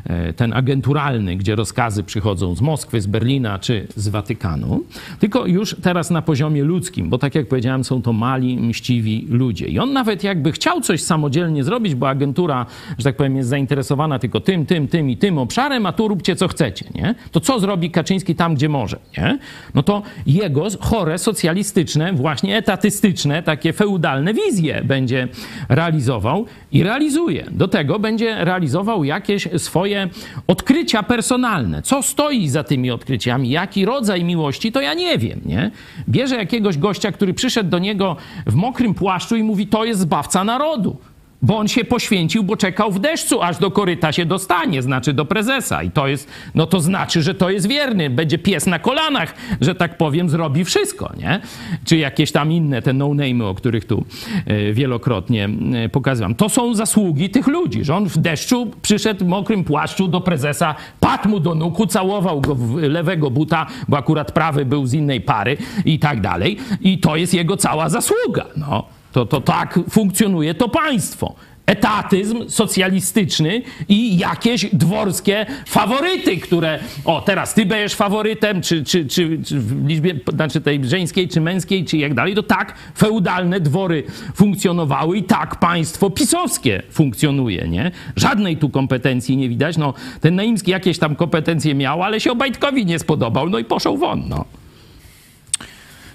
e, ten agenturalny, gdzie rozkazy przychodzą z Moskwy, z Berlina czy z Watykanu, tylko już teraz na poziomie ludzkim, bo tak jak powiedziałem, są to mali, mściwi ludzie. I on nawet jakby chciał coś samodzielnie zrobić, bo agentura, że tak powiem, jest zainteresowana tylko tym, tym, tym i tym obszarem, a tu róbcie co chcecie, nie? To co zrobi Kaczyński tam, gdzie może, nie? No to jego chore, socjalistyczne, właśnie etatystyczne, takie feudalne wizje będzie realizował i realizuje. Do tego będzie realizował jakieś swoje odkrycia personalne. Co stoi za tymi odkryciami, jaki rodzaj miłości, to ja nie wiem, nie? Bierze jakiegoś gościa, który przyszedł do niego w mokrym płaszczu i mówi, to jest zbawca narodu. Bo on się poświęcił, bo czekał w deszczu, aż do koryta się dostanie, znaczy do prezesa. I to jest, no to znaczy, że to jest wierny. Będzie pies na kolanach, że tak powiem, zrobi wszystko, nie? Czy jakieś tam inne, te no-name'y, o których tu e, wielokrotnie e, pokazywam. To są zasługi tych ludzi, że on w deszczu przyszedł w mokrym płaszczu do prezesa, padł mu do nóg, całował go w lewego buta, bo akurat prawy był z innej pary i tak dalej. I to jest jego cała zasługa, no. To, to tak funkcjonuje to państwo. Etatyzm socjalistyczny i jakieś dworskie faworyty, które. O, teraz ty będziesz faworytem, czy, czy, czy, czy w liczbie, znaczy tej żeńskiej, czy męskiej, czy jak dalej. To tak feudalne dwory funkcjonowały i tak państwo pisowskie funkcjonuje, nie? Żadnej tu kompetencji nie widać. No, ten Naimski jakieś tam kompetencje miał, ale się Obajtkowi nie spodobał, no i poszedł won, no.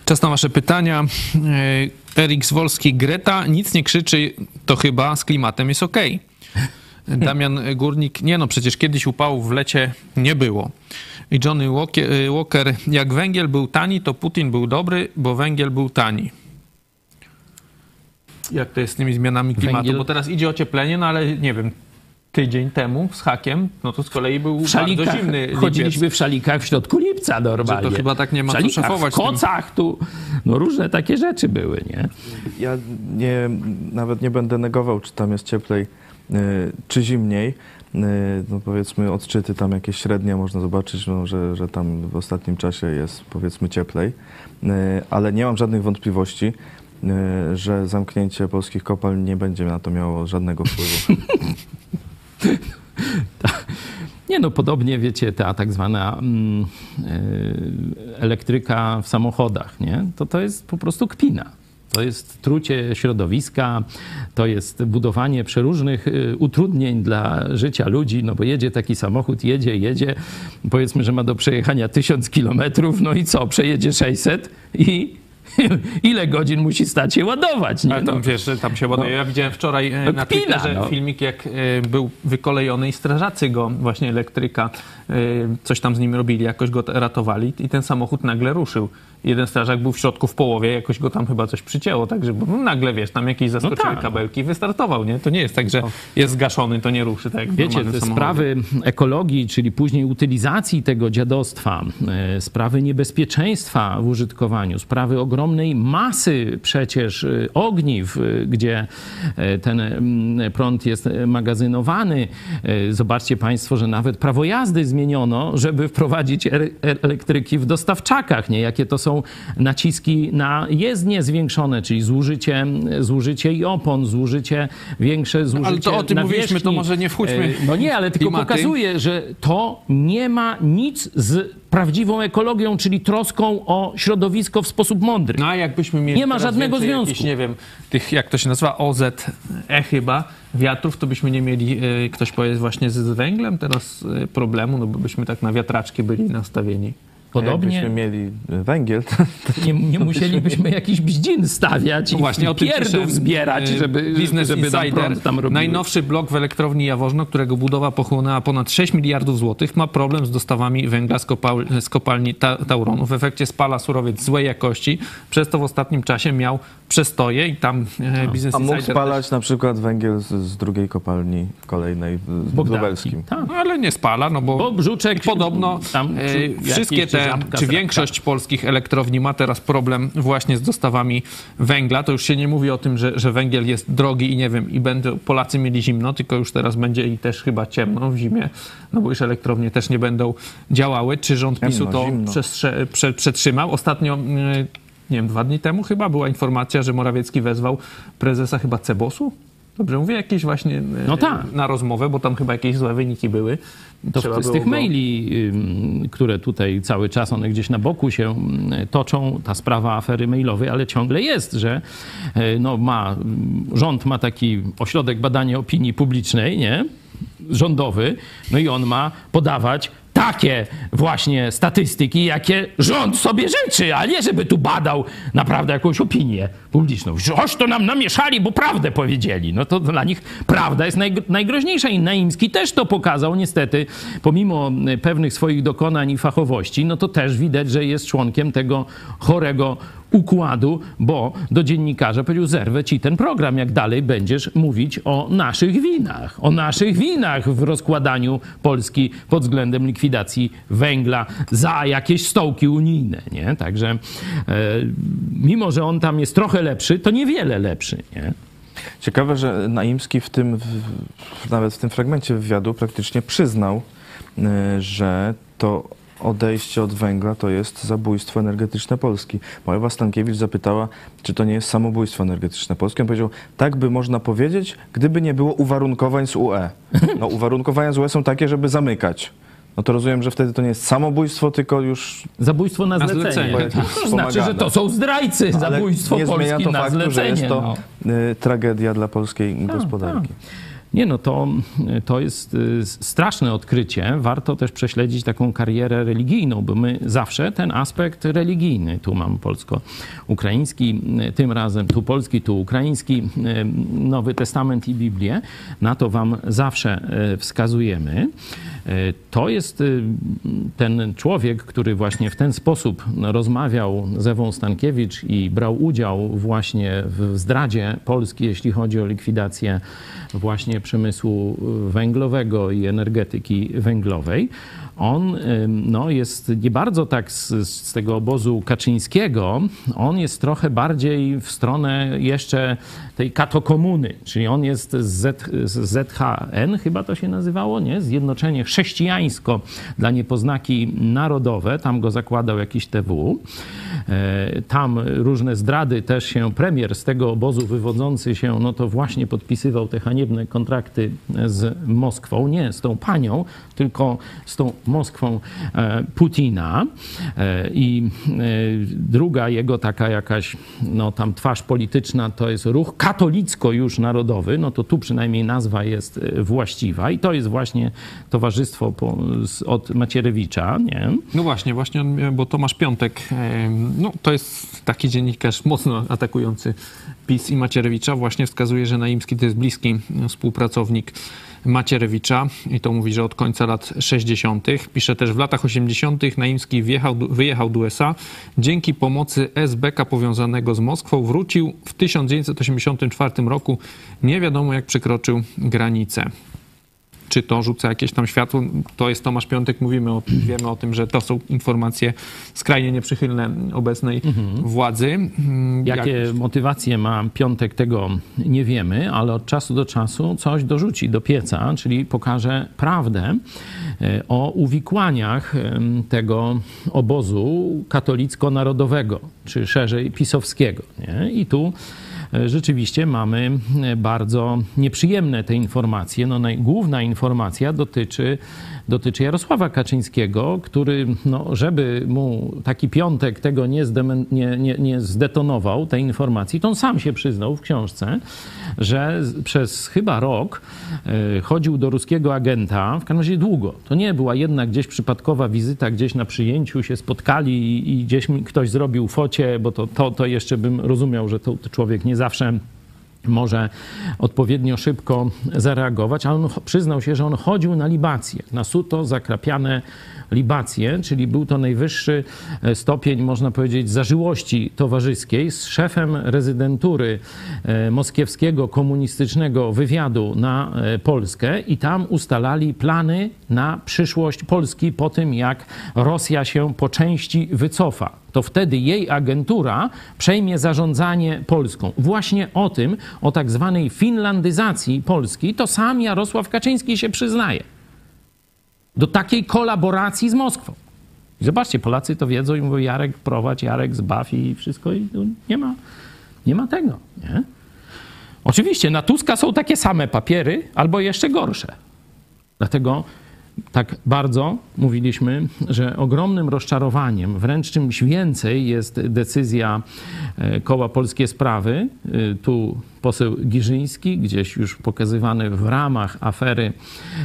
Czas na wasze pytania. E, Erik Zwolski, Greta, nic nie krzyczy, to chyba z klimatem jest ok. Damian Górnik, nie no, przecież kiedyś upałów w lecie nie było. I Johnny Walker, Walker, jak węgiel był tani, to Putin był dobry, bo węgiel był tani. Jak to jest z tymi zmianami klimatu? Węgiel- Bo teraz idzie ocieplenie, no ale nie wiem, tydzień temu z hakiem, no to z kolei był w bardzo zimny lipiec. Chodziliśmy w szalikach w środku lipca normalnie. Że to chyba tak nie ma w co szafować W tym. kocach tu, no różne takie rzeczy były, nie? Ja nie, nawet nie będę negował, czy tam jest cieplej, y, czy zimniej. Y, No powiedzmy odczyty tam jakieś średnie można zobaczyć, no, że, że tam w ostatnim czasie jest powiedzmy cieplej. Y, Ale nie mam żadnych wątpliwości, że zamknięcie polskich kopalń nie będzie na to miało żadnego wpływu. Nie no, podobnie wiecie, ta tak zwana mm, e, elektryka w samochodach, nie? To to jest po prostu kpina. To jest trucie środowiska, to jest budowanie przeróżnych y, utrudnień dla życia ludzi, no bo jedzie taki samochód, jedzie, jedzie, powiedzmy, że ma do przejechania 1000 kilometrów, no i co, przejedzie 600 i ile godzin musi stać się ładować, nie? Ale No. tam wiesz, że tam się ładuje. Ja widziałem wczoraj e, No na kpina, Twitterze no. filmik, jak e, był wykolejony i strażacy go, właśnie elektryka, e, coś tam z nim robili, jakoś go ratowali i ten samochód nagle ruszył. Jeden strażak był w środku w połowie, jakoś go tam chyba coś przycięło, także bo no, nagle, wiesz, tam jakieś zaskoczyły tak. kabelki i wystartował, nie? To nie jest tak, że jest zgaszony, to nie ruszy, tak jak Wiecie, te sprawy ekologii, czyli później utylizacji tego dziadostwa, e, sprawy niebezpieczeństwa w użytkowaniu, sprawy ogromnej masy przecież e, ogniw, e, gdzie ten mm, prąd jest magazynowany. Zobaczcie Państwo, że nawet prawo jazdy zmieniono, żeby wprowadzić er- er- elektryki w dostawczakach, nie? Jakie to są naciski na jezdnie zwiększone, czyli zużycie, zużycie i opon, zużycie większe, zużycie ale to o tym mówiliśmy, to może nie wchódźmy E, No nie, ale tylko klimaty. pokazuje, że to nie ma nic z prawdziwą ekologią, czyli troską o środowisko w sposób mądry. No a jakbyśmy mieli Nie ma żadnego związku. Jakichś, nie wiem, tych, jak to się nazywa, OZ, E chyba, wiatrów, to byśmy nie mieli, e, ktoś powie właśnie z, z węglem teraz e, problemu, no bo byśmy tak na wiatraczki byli nastawieni. Podobnie Jakbyśmy mieli węgiel, to nie, nie musielibyśmy jakichś bździn stawiać i, Właśnie i pierdów zbierać, e, żeby, Business żeby Insider. tam robiły. Najnowszy blok w elektrowni Jaworzno, którego budowa pochłonęła ponad 6 miliardów złotych, ma problem z dostawami węgla z, kopal, z kopalni ta, Tauronu. W efekcie spala surowiec złej jakości, przez to w ostatnim czasie miał przestoje i tam e, Business a mógł Insider spalać na przykład węgiel z, z drugiej kopalni kolejnej w Bogdanki. Lubelskim. Tak. No, ale nie spala, no bo, Bo Brzuczek podobno tam, e, wszystkie te, czy większość polskich elektrowni ma teraz problem właśnie z dostawami węgla. To już się nie mówi o tym, że, że węgiel jest drogi i nie wiem, i będą Polacy mieli zimno, tylko już teraz będzie i też chyba ciemno w zimie, no bo już elektrownie też nie będą działały. Czy rząd Ciemno, PiSu to zimno. przestrze- prze, przetrzymał? Ostatnio, mm, nie wiem, dwa dni temu chyba była informacja, że Morawiecki wezwał prezesa chyba Cebosu Dobrze, mówię jakieś właśnie e, No tak. na rozmowę, bo tam chyba jakieś złe wyniki były. To Trzeba z tych go- maili, które tutaj cały czas one gdzieś na boku się toczą, ta sprawa afery mailowej, ale ciągle jest, że y, no, ma, rząd ma taki ośrodek badania opinii publicznej, nie? Rządowy, no i on ma podawać takie właśnie statystyki, jakie rząd sobie życzy, a nie żeby tu badał naprawdę jakąś opinię publiczną. Żoż to nam namieszali, bo prawdę powiedzieli. No to dla nich prawda jest najg- najgroźniejsza i Naimski też to pokazał niestety, pomimo y, pewnych swoich dokonań i fachowości, no to też widać, że jest członkiem tego chorego układu, bo do dziennikarza powiedział, zerwę ci ten program, jak dalej będziesz mówić o naszych winach, o naszych winach w rozkładaniu Polski pod względem likwidacji węgla za jakieś stołki unijne, nie? Także e, mimo, że on tam jest trochę lepszy, to niewiele lepszy, nie? Ciekawe, że Naimski w tym, w, nawet w tym fragmencie wywiadu praktycznie przyznał, y, że to odejście od węgla to jest zabójstwo energetyczne Polski. Moja Stankiewicz zapytała, czy to nie jest samobójstwo energetyczne Polski. On powiedział, tak by można powiedzieć, gdyby nie było uwarunkowań z UE. No, uwarunkowania z UE są takie, żeby zamykać. No to rozumiem, że wtedy to nie jest samobójstwo, tylko już Zabójstwo na Na zlecenie. zlecenie. To znaczy, że to są zdrajcy. No, Zabójstwo nie zmienia Polski to na faktu, że zlecenie. jest to no. y, tragedia dla polskiej gospodarki. Nie no, to, to jest y, straszne odkrycie. Warto też prześledzić taką karierę religijną, bo my zawsze ten aspekt religijny, tu mam polsko-ukraiński, y, tym razem tu polski, tu ukraiński, y, Nowy Testament i Biblię, na to wam zawsze wskazujemy. To jest ten człowiek, który właśnie w ten sposób rozmawiał z Ewą Stankiewicz i brał udział właśnie w zdradzie Polski, jeśli chodzi o likwidację właśnie przemysłu węglowego i energetyki węglowej. On no, jest nie bardzo tak z, z tego obozu Kaczyńskiego, on jest trochę bardziej w stronę jeszcze tej katokomuny, czyli on jest z, Z, z ZHN, chyba to się nazywało, nie? Zjednoczenie Chrześcijańsko dla Niepoznaki Narodowe, tam go zakładał jakiś TW. E, Tam różne zdrady też się, premier z tego obozu wywodzący się, no to właśnie podpisywał te haniebne kontrakty z Moskwą, nie z tą panią, tylko z tą Moskwą e, Putina. E, I e, druga jego taka jakaś, no tam twarz polityczna to jest ruch katolicko już narodowy, no to tu przynajmniej nazwa jest właściwa i to jest właśnie towarzystwo po, z, od Macierewicza, nie? No właśnie, właśnie, on, bo Tomasz Piątek, no to jest taki dziennikarz mocno atakujący PiS i Macierewicza, właśnie wskazuje, że Naimski to jest bliski współpracownik Macierewicza i to mówi, że od końca lat 60. Pisze też, w latach 80. Naimski wjechał, wyjechał do USA. Dzięki pomocy SBK powiązanego z Moskwą wrócił w 1984 roku. Nie wiadomo jak przekroczył granicę czy to rzuca jakieś tam światło. To jest Tomasz Piątek, mówimy o, wiemy o tym, że to są informacje skrajnie nieprzychylne obecnej władzy. Mm, Jakie jak- motywacje ma Piątek, tego nie wiemy, ale od czasu do czasu coś dorzuci do pieca, czyli pokaże prawdę e, o uwikłaniach tego obozu katolicko-narodowego, czy szerzej pisowskiego. Nie? I tu rzeczywiście mamy e, bardzo nieprzyjemne te informacje. No, główna informacja dotyczy, dotyczy Jarosława Kaczyńskiego, który, no, żeby mu taki piątek tego nie, zdemen, nie, nie, nie zdetonował, tej informacji, to on sam się przyznał w książce, że przez chyba rok e, chodził do ruskiego agenta, w każdym razie długo. To nie była jedna gdzieś przypadkowa wizyta, gdzieś na przyjęciu się spotkali i, gdzieś ktoś zrobił focie, bo to, to, to jeszcze bym rozumiał, że to człowiek nie zawsze może odpowiednio szybko zareagować, ale on przyznał się, że on chodził na libacje, na suto zakrapiane libacje, czyli był to najwyższy e, stopień, można powiedzieć, zażyłości towarzyskiej z szefem rezydentury e, moskiewskiego komunistycznego wywiadu na e, Polskę i tam ustalali plany na przyszłość Polski po tym, jak Rosja się po części wycofa to wtedy jej agentura przejmie zarządzanie Polską. Właśnie o tym, o tak zwanej finlandyzacji Polski, to sam Jarosław Kaczyński się przyznaje. Do takiej kolaboracji z Moskwą. I zobaczcie, Polacy to wiedzą i mówią, Jarek prowadź, Jarek zbaw i wszystko i nie ma, nie ma tego, nie? Oczywiście na Tuska są takie same papiery, albo jeszcze gorsze. Dlatego tak bardzo mówiliśmy, że ogromnym rozczarowaniem, wręcz czymś więcej jest decyzja e, koła Polskie Sprawy. E, Tu poseł Giżyński, gdzieś już pokazywany w ramach afery,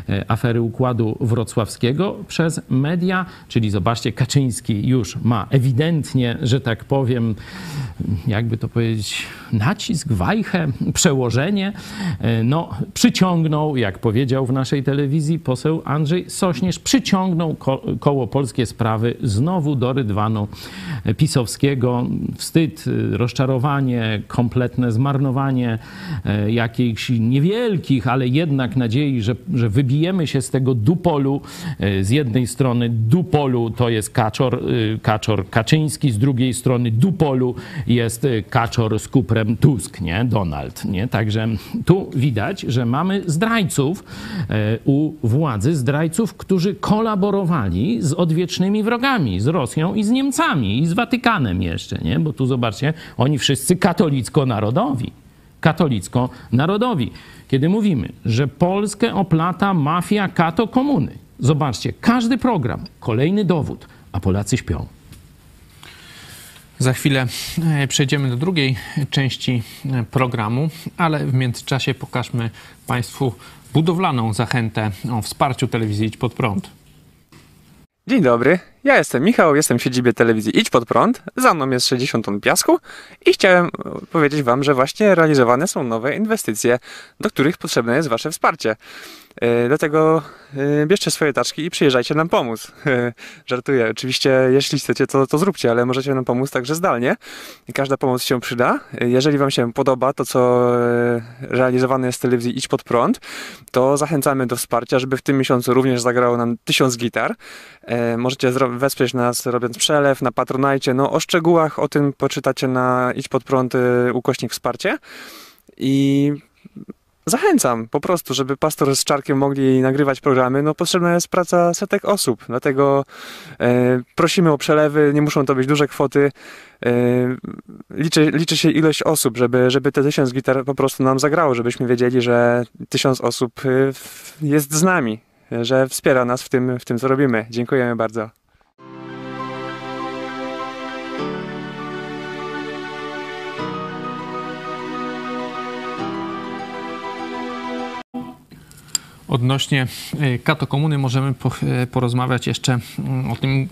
e, afery Układu Wrocławskiego przez media, czyli zobaczcie, Kaczyński już ma ewidentnie, że tak powiem, jakby to powiedzieć, nacisk, wajchę, przełożenie. E, No, przyciągnął, jak powiedział w naszej telewizji poseł Andrzej Sośnierz, przyciągnął ko koło Polskie Sprawy znowu do rydwanu pisowskiego. Wstyd, y, rozczarowanie, kompletne zmarnowanie e, jakichś niewielkich, ale jednak nadziei, że, że wybijemy się z tego dupolu. E, Z jednej strony dupolu to jest kaczor, y, kaczor Kaczyński, z drugiej strony dupolu jest kaczor z kuprem Tusk, nie? Donald, nie? Także tu widać, że mamy zdrajców e, u władzy, zdrajców, którzy kolaborowali z odwiecznymi wrogami, z Rosją i z Niemcami, i z Watykanem jeszcze, nie? Bo tu zobaczcie, oni wszyscy katolicko-narodowi. Katolicko-narodowi. Kiedy mówimy, że Polskę oplata mafia kato komuny, zobaczcie, każdy program, kolejny dowód, a Polacy śpią. Za chwilę e, przejdziemy do drugiej części e, programu, ale w międzyczasie pokażmy Państwu budowlaną zachętę o wsparciu telewizji Idź Pod Prąd. Dzień dobry, ja jestem Michał, jestem w siedzibie telewizji Idź Pod Prąd, za mną jest 60 ton piasku i chciałem e, powiedzieć Wam, że właśnie realizowane są nowe inwestycje, do których potrzebne jest Wasze wsparcie. E, Dlatego e, bierzcie swoje taczki i przyjeżdżajcie nam pomóc. E, Żartuję, oczywiście jeśli chcecie to, to zróbcie, ale możecie nam pomóc także zdalnie. Każda pomoc się przyda. Jeżeli Wam się podoba to, co realizowane jest w telewizji Idź Pod Prąd, to zachęcamy do wsparcia, żeby w tym miesiącu również zagrało nam tysiąc gitar. Możecie wesprzeć nas robiąc przelew na Patronajcie. No o szczegółach o tym poczytacie na Idź Pod Prąd ukośnik wsparcie. I zachęcam po prostu, żeby pastor z Czarkiem mogli nagrywać programy. No potrzebna jest praca setek osób, dlatego e, prosimy o przelewy, nie muszą to być duże kwoty. E, liczy, liczy się ilość osób, żeby, żeby te tysiąc gitar po prostu nam zagrało, żebyśmy wiedzieli, że tysiąc osób e, jest z nami, że wspiera nas w tym, w tym co robimy. Dziękujemy bardzo. Odnośnie e, katokomuny możemy e, porozmawiać jeszcze mm, o tym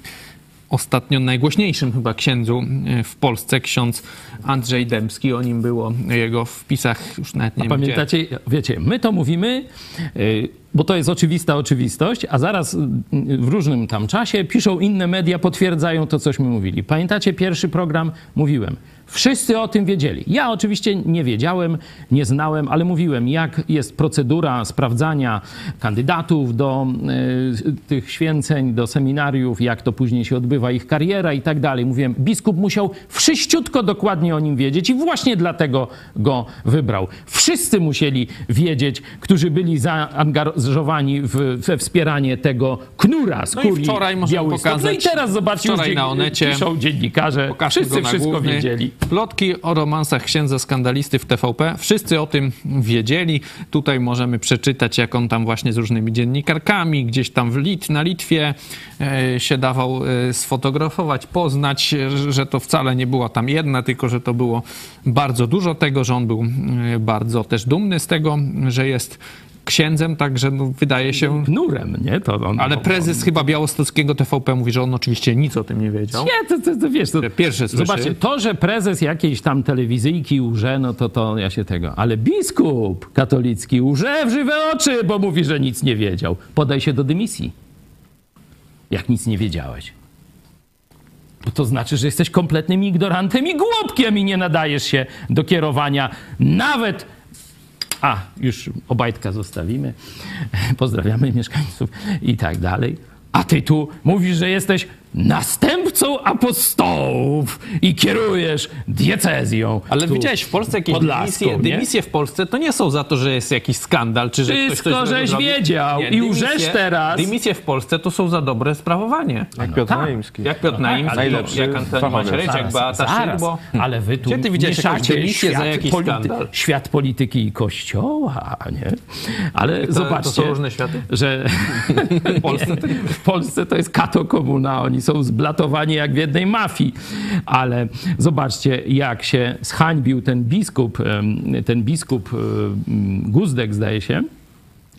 ostatnio najgłośniejszym chyba księdzu e, w Polsce, ksiądz Andrzej Dębski. O nim było jego wpisach już nawet nie A wiem gdzie. pamiętacie, wiecie, my to mówimy, bo to jest oczywista oczywistość, a zaraz y, w różnym tam czasie piszą inne media, potwierdzają to, cośmy mówili. Pamiętacie pierwszy program? Mówiłem. Wszyscy o tym wiedzieli. Ja oczywiście nie wiedziałem, nie znałem, ale mówiłem, jak jest procedura sprawdzania kandydatów do y, tych święceń, do seminariów, jak to później się odbywa ich kariera i tak dalej. Mówiłem, biskup musiał wszyściutko dokładnie o nim wiedzieć i właśnie dlatego go wybrał. Wszyscy musieli wiedzieć, którzy byli zaangażowani w, we wspieranie tego knura z No i wczoraj Białystok. pokazać- No i teraz zobaczcie, wczoraj na Onecie piszą dziennikarze, wszyscy wszystko główny. wiedzieli. Plotki o romansach księdza skandalisty w TVP. Wszyscy o tym wiedzieli. Tutaj możemy przeczytać, jak on tam właśnie z różnymi dziennikarkami, gdzieś tam w Lit, na Litwie e, się dawał e, sfotografować, poznać, że to wcale nie była tam jedna, tylko że to było bardzo dużo tego, że on był e, bardzo też dumny z tego, że jest księdzem, także no, wydaje się... Knurem, nie? To on, Ale on- prezes chyba białostockiego TVP mówi, że on oczywiście nic o tym nie wiedział. Nie, to, to, to wiesz, to, Pierwsze słyszy. Zobaczcie, to, że prezes jakiejś tam telewizyjki łże, no to, to ja się tego. Ale biskup katolicki łże w żywe oczy, bo mówi, że nic nie wiedział. Podaj się do dymisji. Jak nic nie wiedziałeś. Bo to znaczy, że jesteś kompletnym ignorantem i głupkiem i nie nadajesz się do kierowania nawet. A, już Obajtka zostawimy. Pozdrawiamy mieszkańców i tak dalej. A ty tu mówisz, że jesteś następcą apostołów i kierujesz diecezją. Ale tu widziałeś w Polsce jakieś podlaską, dymisje, nie? dymisje w Polsce to nie są za to, że jest jakiś skandal, czy że ktoś Wszystko, coś złego żeś zrobił. wiedział i łżesz teraz. Dymisje w Polsce to są za dobre sprawowanie. Jak Piotr tak. Naimski. Jak Piotr Naimski, ale najlepszy jak Antoni. Macierewicz, jak Beata zaraz, Szydło. ale wy tu Gdzie ty widziałeś jakąś dymisję za jakiś skandal? świat polityki i kościoła, nie? Ale To- zobaczcie, to są różne światy? że w Polsce, to, w Polsce to jest kato komuna, oni są zblatowani jak w jednej mafii, ale zobaczcie, jak się zhańbił ten biskup, ten biskup Guzdek, zdaje się,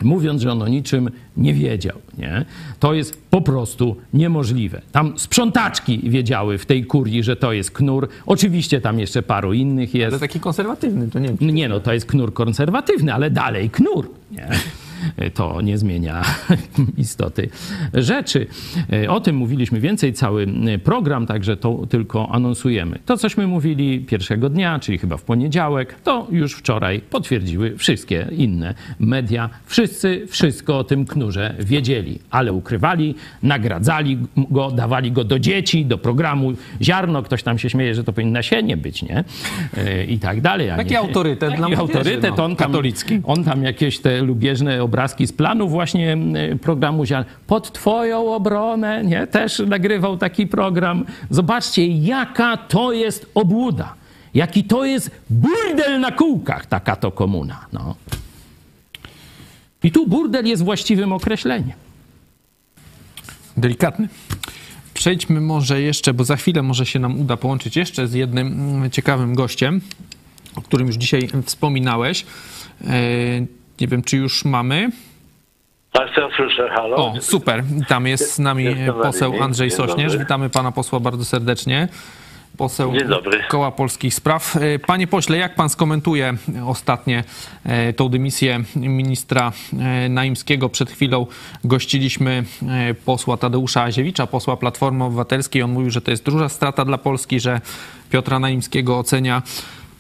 mówiąc, że on o niczym nie wiedział. Nie? To jest po prostu niemożliwe. Tam sprzątaczki wiedziały w tej kurii, że to jest knur. Oczywiście tam jeszcze paru innych jest. Ale taki konserwatywny, to nie wiem. Nie no, to jest knur konserwatywny, ale dalej knur. Nie? To nie zmienia istoty rzeczy. O tym mówiliśmy więcej, cały program, także to tylko anonsujemy. To, cośmy mówili pierwszego dnia, czyli chyba w poniedziałek, to już wczoraj potwierdziły wszystkie inne media. Wszyscy wszystko o tym knurze wiedzieli, ale ukrywali, nagradzali go, dawali go do dzieci, do programu Ziarno. Ktoś tam się śmieje, że to powinno nasienie być, nie? I tak dalej. Taki nie- autorytet Taki dla autorytet, no, on tam, katolicki. on tam jakieś te lubieżne obrazki z planu właśnie e, programu Ziarno. Pod twoją obronę, nie? Też nagrywał taki program. Zobaczcie, jaka to jest obłuda. Jaki to jest burdel na kółkach, taka to komuna. No. I tu burdel jest właściwym określeniem. Delikatny. Przejdźmy może jeszcze, bo za chwilę może się nam uda połączyć jeszcze z jednym mm, ciekawym gościem, o którym już dzisiaj wspominałeś. Nie wiem, czy już mamy. Tak, teraz słyszę, halo. O, super. Tam jest z nami Jestem poseł. Andrzej Dzień Sośnierz. dobry. Witamy pana posła bardzo serdecznie. Poseł. Koła Polskich Spraw. E, Panie pośle, jak pan skomentuje ostatnie e, tą dymisję ministra e, Naimskiego? Przed chwilą gościliśmy posła Tadeusza Aziewicza, posła Platformy Obywatelskiej. On mówił, że to jest duża strata dla Polski, że Piotra Naimskiego ocenia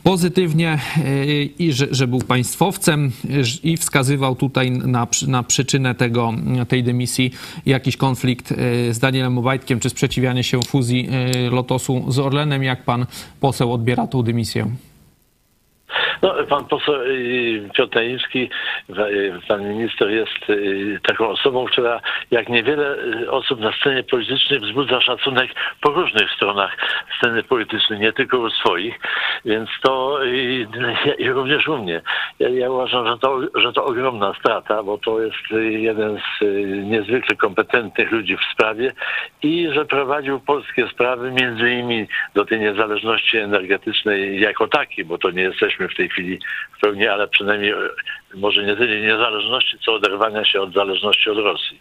pozytywnie e, i że, że był państwowcem e, i wskazywał tutaj na, na przyczynę tego, tej dymisji jakiś konflikt e, z Danielem Obajtkiem, czy sprzeciwianie się fuzji e, Lotosu z Orlenem. Jak pan poseł odbiera tą dymisję? No, pan poseł y, Piotr Naimski, y, pan minister jest y, taką osobą, która jak niewiele osób na scenie politycznej wzbudza szacunek po różnych stronach sceny politycznej, nie tylko u swoich, więc to y, i również u mnie. Ja, ja uważam, że to, że to ogromna strata, bo to jest jeden z niezwykle kompetentnych ludzi w sprawie i że prowadził polskie sprawy między innymi do tej niezależności energetycznej jako takiej, bo to nie jesteśmy w tej chwili w pełni, ale przynajmniej e, może nie tyle niezależności, co oderwania się od zależności od Rosji.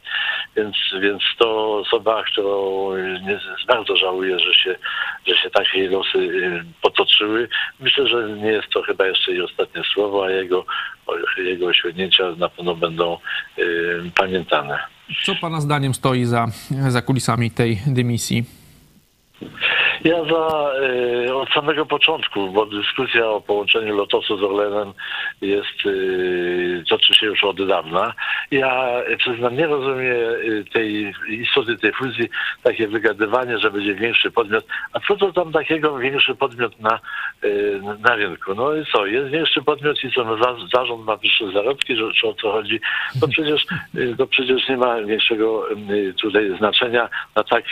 Więc, więc to osoba, którą e, nie, bardzo żałuję, że się, że się takie losy e, potoczyły. Myślę, że nie jest to chyba jeszcze jej ostatnie słowo, a jego, jego osiągnięcia na pewno będą e, pamiętane. Co pana zdaniem stoi za, za kulisami tej dymisji? Ja za y, od samego początku, bo dyskusja o połączeniu Lotosu z Orlenem jest, y, toczy się już od dawna. Ja przyznam, nie rozumiem y, tej istoty tej fuzji, takie wygadywanie, że będzie większy podmiot. A co to tam takiego większy podmiot na, y, na rynku? No i co, jest większy podmiot i co, no, za, zarząd ma wyższe zarobki, że, czy o co chodzi? To przecież, y, to przecież nie ma większego y, tutaj znaczenia na tak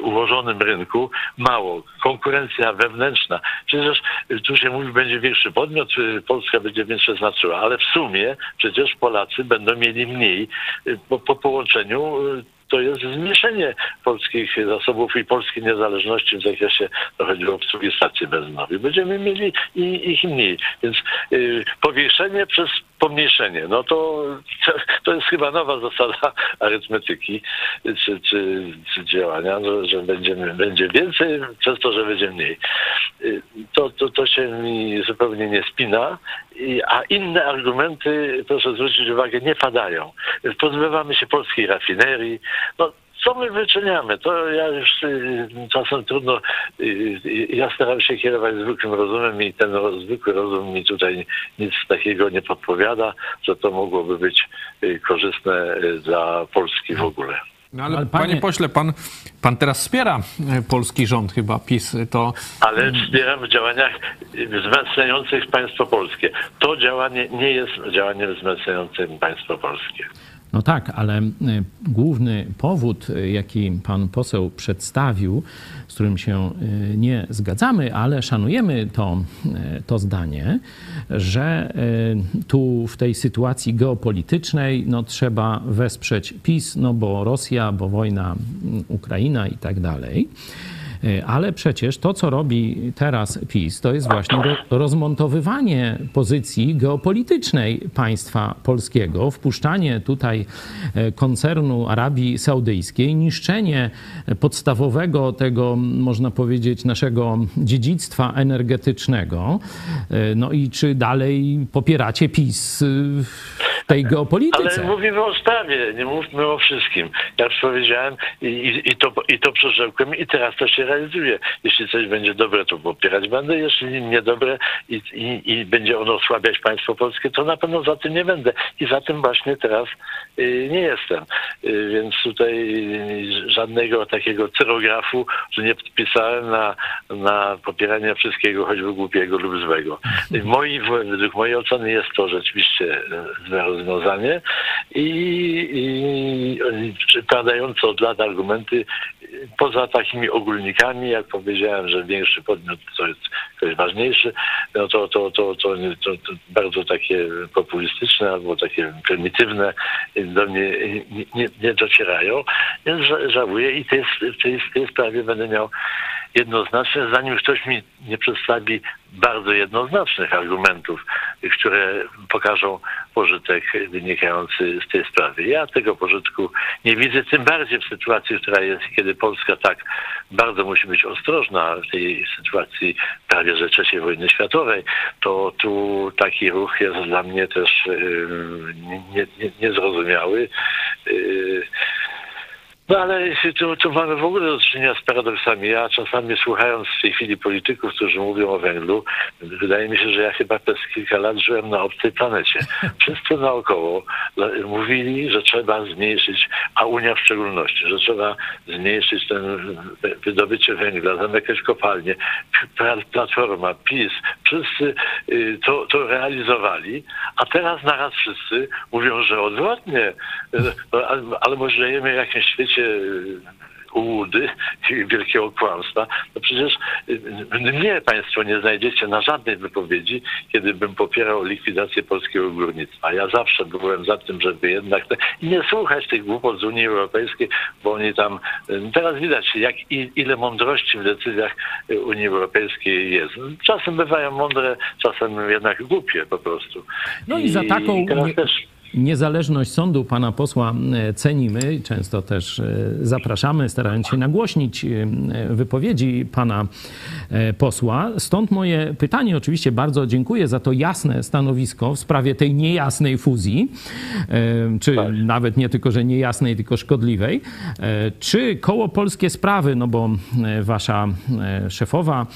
ułożonym rynku. Mało. Konkurencja wewnętrzna. Przecież y, tu się mówi, będzie większy podmiot, y, Polska będzie większe znaczyła, ale w sumie przecież Polacy będą mieli mniej y, po, po połączeniu to jest zmniejszenie polskich zasobów i polskiej niezależności w zakresie choćby obsługi stacji benzynowej. Będziemy mieli ich mniej. Więc y, powiększenie przez pomniejszenie, no to, to jest chyba nowa zasada arytmetyki czy, czy, czy działania, że, że będziemy, będzie więcej przez to, że będzie mniej. To, to, to się mi zupełnie nie spina, a inne argumenty, proszę zwrócić uwagę, nie padają. Pozbywamy się polskiej rafinerii. No, co my wyczyniamy? To ja już y, czasem trudno, y, y, ja staram się kierować zwykłym rozumem i ten zwykły rozum mi tutaj nic takiego nie podpowiada, że to mogłoby być korzystne dla Polski w ogóle. No ale, Ale panie... panie- pośle, pan, pan teraz wspiera polski rząd chyba, PiS. To Ale wspieram w działaniach wzmacniających państwo polskie. To działanie nie jest działaniem wzmacniającym państwo polskie. No tak, ale y, główny powód, y, jaki pan poseł przedstawił, z którym się y, nie zgadzamy, ale szanujemy to, to zdanie, że tu w tej sytuacji geopolitycznej no, trzeba wesprzeć PiS, no bo Rosja, bo wojna, Ukraina i tak dalej. Y, Ale przecież to, co robi teraz PiS, to jest właśnie ro- rozmontowywanie pozycji geopolitycznej państwa polskiego, wpuszczanie tutaj e, koncernu Arabii Saudyjskiej, niszczenie podstawowego tego, można powiedzieć, naszego dziedzictwa energetycznego. E, No i czy dalej popieracie PiS tej geopolityce? Ale mówimy o sprawie, nie mówmy o wszystkim. Jak już powiedziałem i, i, i, to, i to przerzekłem i teraz to się realizuje. Jeśli coś będzie dobre, to popierać będę. Jeśli niedobre i, i, i będzie ono osłabiać państwo polskie, to na pewno za tym nie będę. I za tym właśnie teraz y, nie jestem. Y, więc tutaj y, żadnego takiego cyrografu, że nie podpisałem na, na popieranie wszystkiego, choćby głupiego lub złego. Y, Moi, według mojej oceny jest to rzeczywiście e, złe rozwiązanie i, i, i padające od lat argumenty poza takimi ogólnikami, jak powiedziałem, że większy podmiot to jest ktoś ważniejszy, no to, to, to, to, bardzo takie populistyczne albo takie prymitywne do mnie nie, docierają. Więc ża- żałuję i w, tej, w tej sprawie będę miał jednoznaczne, zanim ktoś mi nie przedstawi bardzo jednoznacznych argumentów, które pokażą pożytek wynikający z tej sprawy. Ja tego pożytku nie widzę, tym bardziej w sytuacji, która jest, kiedy Polska tak bardzo musi być ostrożna w tej sytuacji prawie że III wojny światowej, to tu taki ruch jest dla mnie też yy, nie- nie- niezrozumiały. Yy, no ale tu, tu mamy w ogóle do czynienia z paradoksami. Ja czasami słuchając w tej chwili polityków, którzy mówią o węglu, wydaje mi się, że ja chyba przez kilka lat żyłem na obcej planecie. Wszyscy naokoło mówili, że trzeba zmniejszyć, a Unia w szczególności, że trzeba zmniejszyć ten wy- wydobycie węgla, zamykać kopalnie. Pla- Platforma, PiS, wszyscy y, to, to realizowali, a teraz naraz wszyscy mówią, że odwrotnie, Y, ale, ale może żyjemy w jakimś świecie y, ułudy i wielkiego kłamstwa. No przecież y, mnie Państwo nie znajdziecie na żadnej wypowiedzi, kiedy bym popierał likwidację polskiego górnictwa. Ja zawsze byłem za tym, żeby jednak te, i nie słuchać tych głupot z Unii Europejskiej, bo oni tam y, teraz widać, jak i, ile mądrości w decyzjach Unii Europejskiej jest. Czasem bywają mądre, czasem jednak głupie po prostu. No i za taką I teraz też Niezależność sądu pana posła e, cenimy często też e, zapraszamy, starając się nagłośnić e, wypowiedzi pana posła. Stąd moje pytanie, oczywiście bardzo dziękuję za to jasne stanowisko w sprawie tej niejasnej fuzji, czy nawet nie tylko, że niejasnej, tylko szkodliwej. Czy koło Polskie Sprawy, no bo wasza szefowa,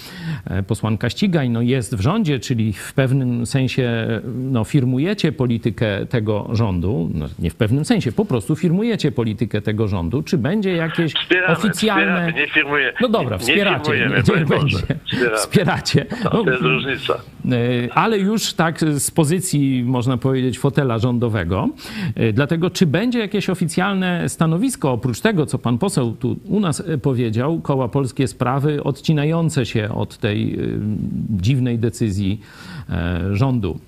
posłanka Ścigaj, no jest w rządzie, czyli w pewnym sensie no, firmujecie politykę tego rządu, no, nie w pewnym sensie, po prostu firmujecie politykę tego rządu. Czy będzie jakieś Wspieramy, oficjalne... wspieramy, nie firmuję. No dobra, Nie wspieracie, nie, niech Boże. będzie. Wspieramy. Wspieracie. No, To jest różnica. E, ale już tak z pozycji, można powiedzieć, fotela rządowego. E, Dlatego, czy będzie jakieś oficjalne stanowisko, oprócz tego, co pan poseł tu u nas e, powiedział, koła polskie sprawy, odcinające się od tej dziwnej decyzji rządu?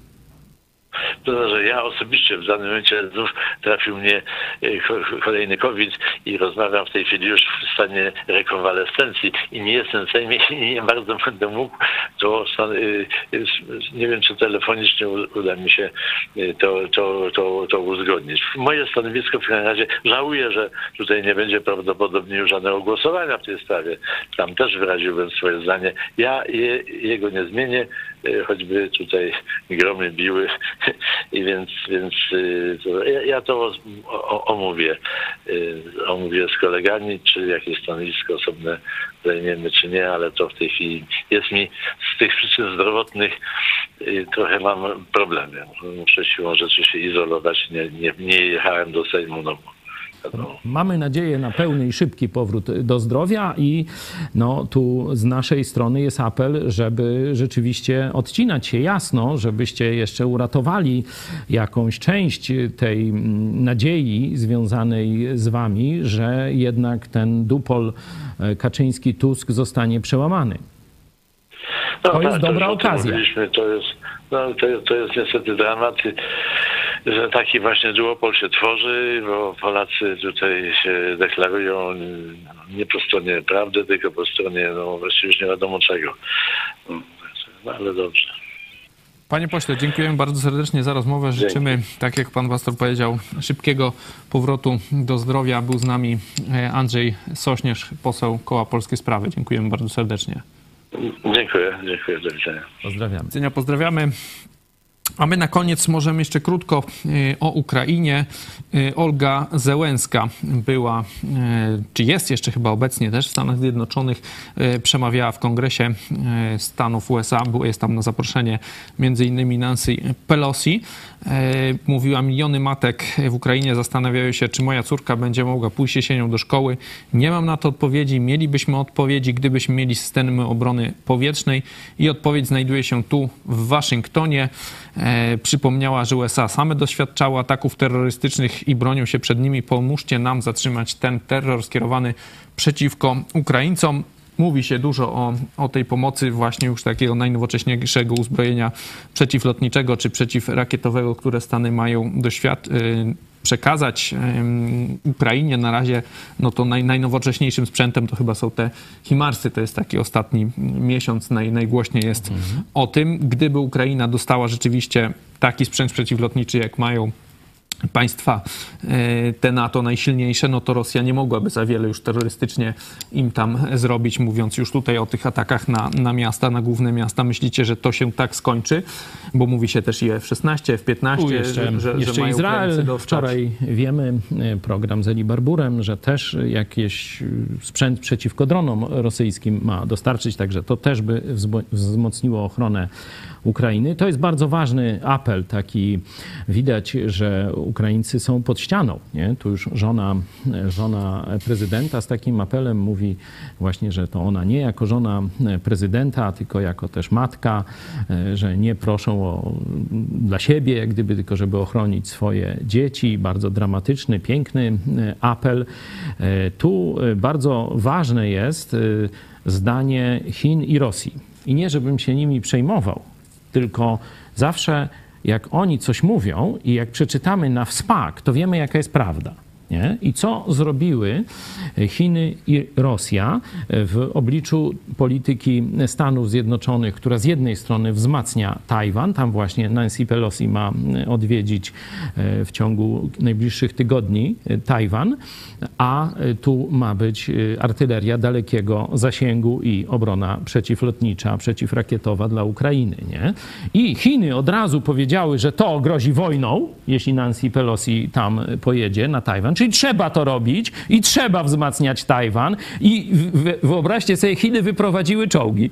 To, że ja osobiście w danym momencie znów trafił mnie e, ko- kolejny COVID i rozmawiam w tej chwili już w stanie rekonwalescencji i nie jestem w Sejmie i nie bardzo będę mógł, to y, y, nie wiem, czy telefonicznie uda mi się to, to, to, to uzgodnić. Moje stanowisko w każdym razie żałuję, że tutaj nie będzie prawdopodobnie już żadnego głosowania w tej sprawie. Tam też wyraziłbym swoje zdanie. Ja je, jego nie zmienię, choćby tutaj gromy biły i więc, więc y, to, ja, ja to omówię. y, Omówię z kolegami, czy jakieś stanowisko osobne zajmiemy, czy nie, ale to w tej chwili jest mi z tych przyczyn zdrowotnych y, trochę mam problemy. Muszę siłą rzeczy się izolować. Nie, nie, nie jechałem do Sejmu, no bo. Mamy nadzieję na pełny i szybki powrót do zdrowia i no, tu z naszej strony jest apel, żeby rzeczywiście odcinać się jasno, żebyście jeszcze uratowali jakąś część tej mm, nadziei związanej z wami, że jednak ten dupol e, Kaczyński-Tusk zostanie przełamany. No To jest dobra już o tym okazja. mówiliśmy, To jest, no, to, to jest niestety dramat, że taki właśnie duopol się tworzy, bo Polacy tutaj się deklarują nie po stronie prawdy, tylko po stronie, no właściwie już nie wiadomo czego. No, ale dobrze. Panie pośle, dziękujemy bardzo serdecznie za rozmowę. Życzymy, tak jak pan pastor powiedział, szybkiego powrotu do zdrowia. Był z nami e, Andrzej Sośnierz, poseł Koła Polskie Sprawy. Dziękujemy bardzo serdecznie. Dziękuję, dziękuję, do widzenia. Pozdrawiamy. widzenia, pozdrawiamy. A my na koniec możemy jeszcze krótko y, o Ukrainie. Y, Olga Zełenska była, y, czy jest jeszcze chyba obecnie też w Stanach Zjednoczonych, przemawiała w Kongresie Stanów USA, jest tam na zaproszenie innymi Nancy Pelosi. Mówiła, miliony matek w Ukrainie zastanawiają się, czy moja córka będzie mogła pójść jesienią do szkoły. Nie mam na to odpowiedzi. Mielibyśmy odpowiedzi, gdybyśmy mieli systemy obrony powietrznej i odpowiedź znajduje się tu w Waszyngtonie. E, przypomniała, że USA same doświadczały ataków terrorystycznych i bronią się przed nimi. Pomóżcie nam zatrzymać ten terror skierowany przeciwko Ukraińcom. Mówi się dużo o, o tej pomocy właśnie już takiego najnowocześniejszego uzbrojenia przeciwlotniczego czy przeciwrakietowego, które Stany mają doświad y, przekazać Ukrainie. Na razie no to naj, najnowocześniejszym sprzętem to chyba są te Himarsy. To jest taki ostatni miesiąc, naj, najgłośniej jest o tym. Gdyby Ukraina dostała rzeczywiście taki sprzęt przeciwlotniczy, jak mają państwa e, te NATO najsilniejsze, no to Rosja nie mogłaby za wiele już terrorystycznie im tam zrobić, mówiąc już tutaj o tych atakach na, na miasta, na główne miasta. Myślicie, że to się tak skończy? Bo mówi się też i o F-16, F-15, Tu jeszcze, że, że, jeszcze że Izrael. Wczoraj wiemy, e, program z Eli Barburem, że też jakiś e, sprzęt przeciwko dronom rosyjskim ma dostarczyć, także to też by wzmocniło ochronę Ukrainy. To jest bardzo ważny apel, taki widać, że Ukraińcy są pod ścianą. Nie? Tu już żona, żona prezydenta z takim apelem mówi właśnie, że to ona nie jako żona prezydenta, tylko jako też matka, e, że nie proszą o, dla siebie, jak gdyby tylko, żeby ochronić swoje dzieci. Bardzo dramatyczny, piękny e, apel. E, Tu bardzo ważne jest zdanie Chin i Rosji. I nie, żebym się nimi przejmował, tylko zawsze jak oni coś mówią i jak przeczytamy na wspak, to wiemy, jaka jest prawda. Nie? I co zrobiły Chiny i Rosja w obliczu polityki Stanów Zjednoczonych, która z jednej strony wzmacnia Tajwan, tam właśnie Nancy Pelosi ma odwiedzić e, w ciągu najbliższych tygodni e, Tajwan, a e, tu ma być artyleria dalekiego zasięgu i obrona przeciwlotnicza, przeciwrakietowa dla Ukrainy. Nie? I Chiny od razu powiedziały, że to grozi wojną, jeśli Nancy Pelosi tam pojedzie na Tajwan, czyli trzeba to robić i trzeba wzmacniać Tajwan. I wyobraźcie sobie, Chiny wyprowadziły czołgi.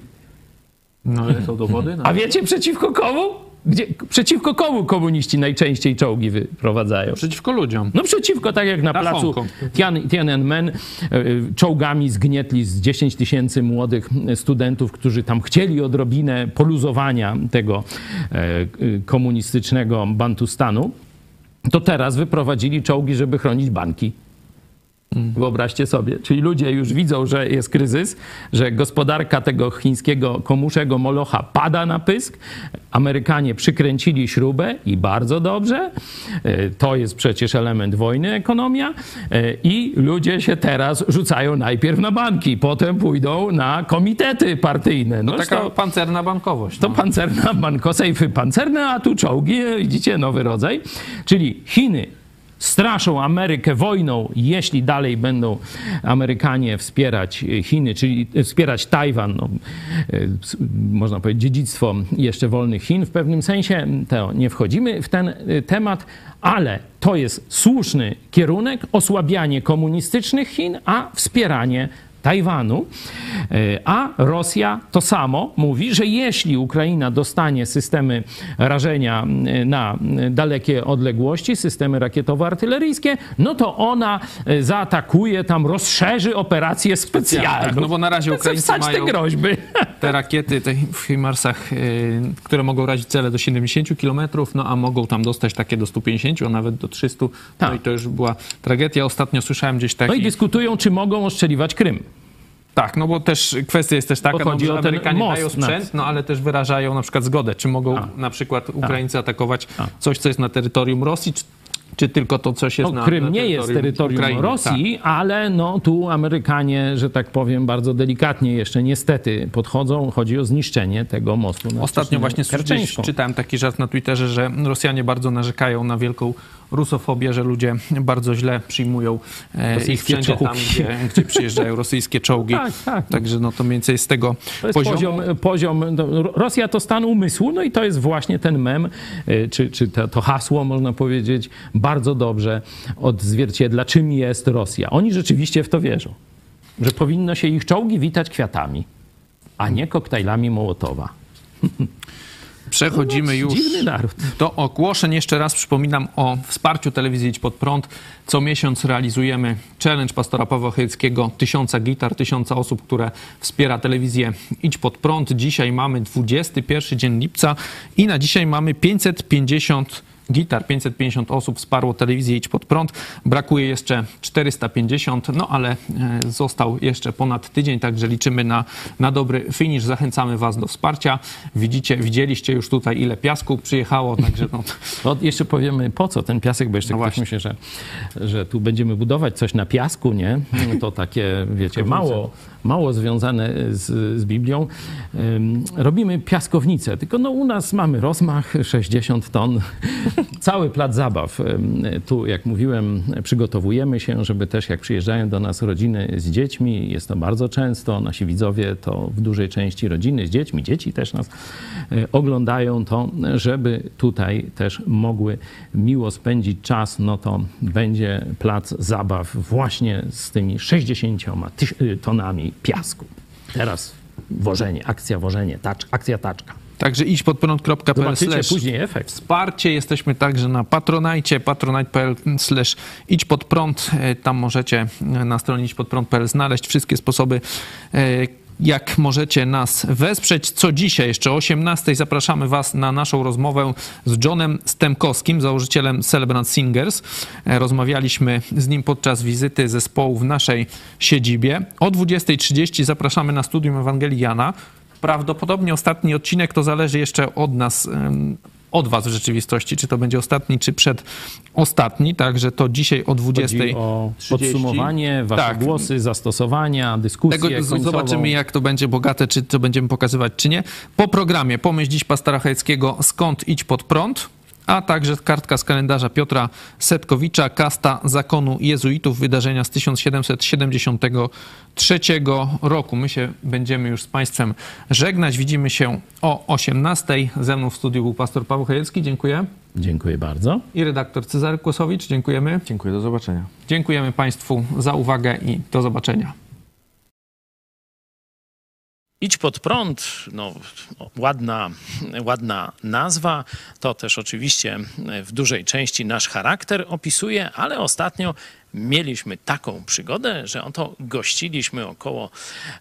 No ale są dowody? No. A wiecie przeciwko komu? Gdzie, przeciwko komu komuniści najczęściej czołgi wyprowadzają? Przeciwko ludziom. No przeciwko, tak jak na, Na placu. Tian, Tiananmen, e, czołgami zgnietli z 10 tysięcy młodych studentów, którzy tam chcieli odrobinę poluzowania tego e, komunistycznego Bantustanu. To teraz wyprowadzili czołgi, żeby chronić banki. Wyobraźcie sobie. Czyli ludzie już widzą, że jest kryzys, że gospodarka tego chińskiego komuszego molocha pada na pysk. Amerykanie przykręcili śrubę i bardzo dobrze. E, To jest przecież element wojny, ekonomia. E, I ludzie się teraz rzucają najpierw na banki, potem pójdą na komitety partyjne. No Taka to- pancerna bankowość. to no. pancerna, banko, sejfy pancerne, a tu czołgi, widzicie, nowy rodzaj. Czyli Chiny straszą Amerykę wojną, jeśli dalej będą Amerykanie wspierać Chiny, czyli wspierać Tajwan, no, e, można powiedzieć dziedzictwo jeszcze wolnych Chin w pewnym sensie, to nie wchodzimy w ten e, temat, ale to jest słuszny kierunek, osłabianie komunistycznych Chin, a wspieranie Tajwanu, e, a Rosja to samo mówi, że jeśli Ukraina dostanie systemy rażenia e, na dalekie odległości, systemy rakietowo-artyleryjskie, no to ona e, zaatakuje tam, rozszerzy operację specjalną. Tak, no bo na razie Ukraińcy Wstać te mają groźby. te rakiety te w Himarsach, które mogą razić cele do 70 km, no a mogą tam dostać takie do 150, a nawet do 300. No Tak. i to już była tragedia. Ostatnio słyszałem gdzieś taki... No i dyskutują, czy mogą ostrzeliwać Krym. Tak, no bo też kwestia jest też taka, no, że Amerykanie most dają nad- sprzęt, no ale też wyrażają na przykład zgodę, czy mogą A. na przykład Ukraińcy atakować A. coś, co jest na terytorium Rosji, czy, czy tylko to coś jest No, na Krym nie jest terytorium Ukrainy. Tak. Rosji, ale no, tu Amerykanie, że tak powiem, bardzo delikatnie jeszcze niestety podchodzą. Chodzi o zniszczenie tego mostu. Ostatnio właśnie czytałem taki żart na Twitterze, że Rosjanie bardzo narzekają na wielką rusofobię, że ludzie bardzo źle przyjmują e, ich wszędzie tam, czołgi. gdzie, gdzie przyjeżdżają rosyjskie czołgi. Tak, tak. Także no to mniej więcej z tego To jest poziomu. poziom, poziom no, Rosja to stan umysłu, no i to jest właśnie ten mem, y, czy, czy to, to hasło, można powiedzieć, bardzo dobrze odzwierciedla, czym jest Rosja. Oni rzeczywiście w to wierzą, że powinno się ich czołgi witać kwiatami, a nie koktajlami Mołotowa. Przechodzimy już Dziwny naród. do ogłoszeń. Jeszcze raz przypominam o wsparciu telewizji Idź Pod Prąd. Co miesiąc realizujemy challenge pastora Pawła Chojeckiego. Tysiąca gitar, tysiąca osób, które wspiera telewizję Idź Pod Prąd. Dzisiaj mamy 21 dzień lipca i na dzisiaj mamy 550 gitar, 550 osób wsparło telewizję Idź Pod Prąd. Brakuje jeszcze 450, no ale e, został jeszcze ponad tydzień, także liczymy na, na dobry finish. Zachęcamy Was do wsparcia. Widzicie, widzieliście już tutaj ile piasku przyjechało, także no, No, jeszcze powiemy po co ten piasek, bo jeszcze No ktoś właśnie. myśli, że, że tu będziemy budować coś na piasku, nie? To takie, wiecie, mało, mało związane z, z Biblią. Robimy piaskownicę, tylko no u nas mamy rozmach 60 ton. Cały plac zabaw. Tu, jak mówiłem, przygotowujemy się, żeby też jak przyjeżdżają do nas rodziny z dziećmi, jest to bardzo często, nasi widzowie to w dużej części rodziny z dziećmi, dzieci też nas y, oglądają, to żeby tutaj też mogły miło spędzić czas, no to będzie plac zabaw właśnie z tymi 60 tyś- piasku. Teraz wożenie, akcja wożenie, tacz, akcja taczka. Także idź pod prąd.pl później efekt. wsparcie. Jesteśmy także na Patronite, patronite.pl slash idź pod prąd. E, Tam możecie e, na stronie idź pod prąd.pl znaleźć wszystkie sposoby, e, jak możecie nas wesprzeć. Co dzisiaj, jeszcze o 18 zapraszamy Was na naszą rozmowę z Johnem Stemkowskim, założycielem Celebrant Singers. E, Rozmawialiśmy z nim podczas wizyty zespołu w naszej siedzibie. O 20.30 zapraszamy na studium Ewangelii Jana. Prawdopodobnie ostatni odcinek to zależy jeszcze od nas, od Was w rzeczywistości, czy to będzie ostatni, czy przedostatni. Także to dzisiaj o 20. Chodzi o podsumowanie, wasze Tak. głosy, zastosowania, dyskusje Tego zobaczymy, jak to będzie bogate, czy to będziemy pokazywać, czy nie. Po programie pomyśl dziś pastora Chojeckiego Skąd idź pod prąd, a także kartka z kalendarza Piotra Setkowicza, kasta zakonu jezuitów, wydarzenia z 1773 roku. My się będziemy już z Państwem żegnać. Widzimy się o 18. Ze mną w studiu był pastor Paweł Chojecki. Dziękuję. Dziękuję bardzo. I redaktor Cezary Kłosowicz. Dziękujemy. Dziękuję, do zobaczenia. Dziękujemy Państwu za uwagę i do zobaczenia. Idź pod prąd, no, ładna, ładna nazwa. To też oczywiście w dużej części nasz charakter opisuje, ale ostatnio mieliśmy taką przygodę, że oto gościliśmy około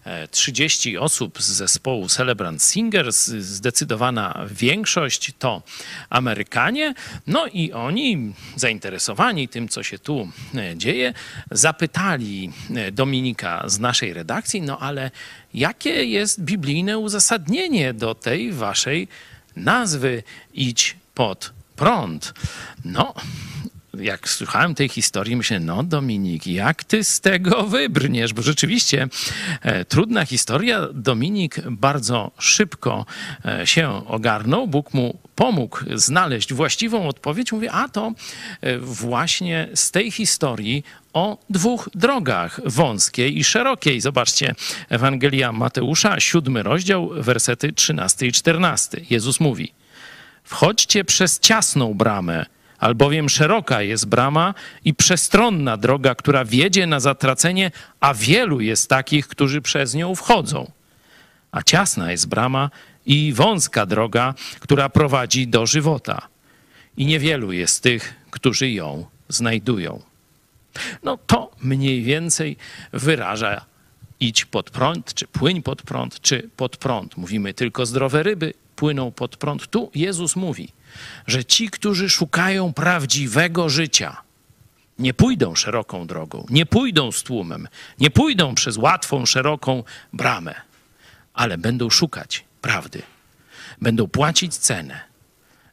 e, 30 osób z zespołu Celebrant Singers. Zdecydowana większość to Amerykanie. No i oni, zainteresowani tym, co się tu e, dzieje, zapytali e, Dominika z naszej redakcji, no ale jakie jest biblijne uzasadnienie do tej waszej nazwy Idź pod prąd? No, jak słuchałem tej historii, myślę, no Dominik, jak ty z tego wybrniesz? Bo rzeczywiście e, trudna historia. Dominik bardzo szybko e, się ogarnął. Bóg mu pomógł znaleźć właściwą odpowiedź. Mówię, a to e, właśnie z tej historii o dwóch drogach, wąskiej i szerokiej. Zobaczcie, Ewangelia Mateusza, siódmy rozdział, wersety 13 i 14. Jezus mówi, wchodźcie przez ciasną bramę, Albowiem szeroka jest brama i przestronna droga, która wiedzie na zatracenie, a wielu jest takich, którzy przez nią wchodzą. A ciasna jest brama i wąska droga, która prowadzi do żywota. I niewielu jest tych, którzy ją znajdują. No to mniej więcej wyraża idź pod prąd, czy płyń pod prąd, czy pod prąd. Mówimy tylko zdrowe ryby płyną pod prąd. Tu Jezus mówi, że ci, którzy szukają prawdziwego życia, nie pójdą szeroką drogą, nie pójdą z tłumem, nie pójdą przez łatwą, szeroką bramę, ale będą szukać prawdy, będą płacić cenę,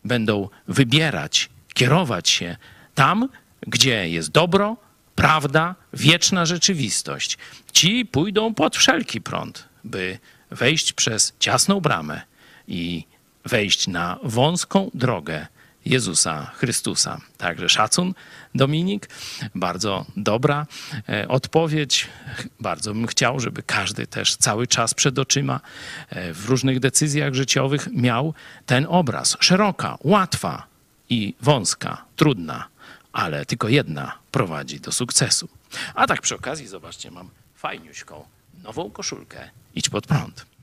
będą wybierać, kierować się tam, gdzie jest dobro, prawda, wieczna rzeczywistość. Ci pójdą pod wszelki prąd, by wejść przez ciasną bramę i wejść na wąską drogę Jezusa Chrystusa. Także szacun, Dominik. Bardzo dobra e, odpowiedź. Bardzo bym chciał, żeby każdy też cały czas przed oczyma e, w różnych decyzjach życiowych miał ten obraz. Szeroka, łatwa i wąska, trudna, ale tylko jedna prowadzi do sukcesu. A tak przy okazji, zobaczcie, mam fajniuśką nową koszulkę. Idź pod prąd.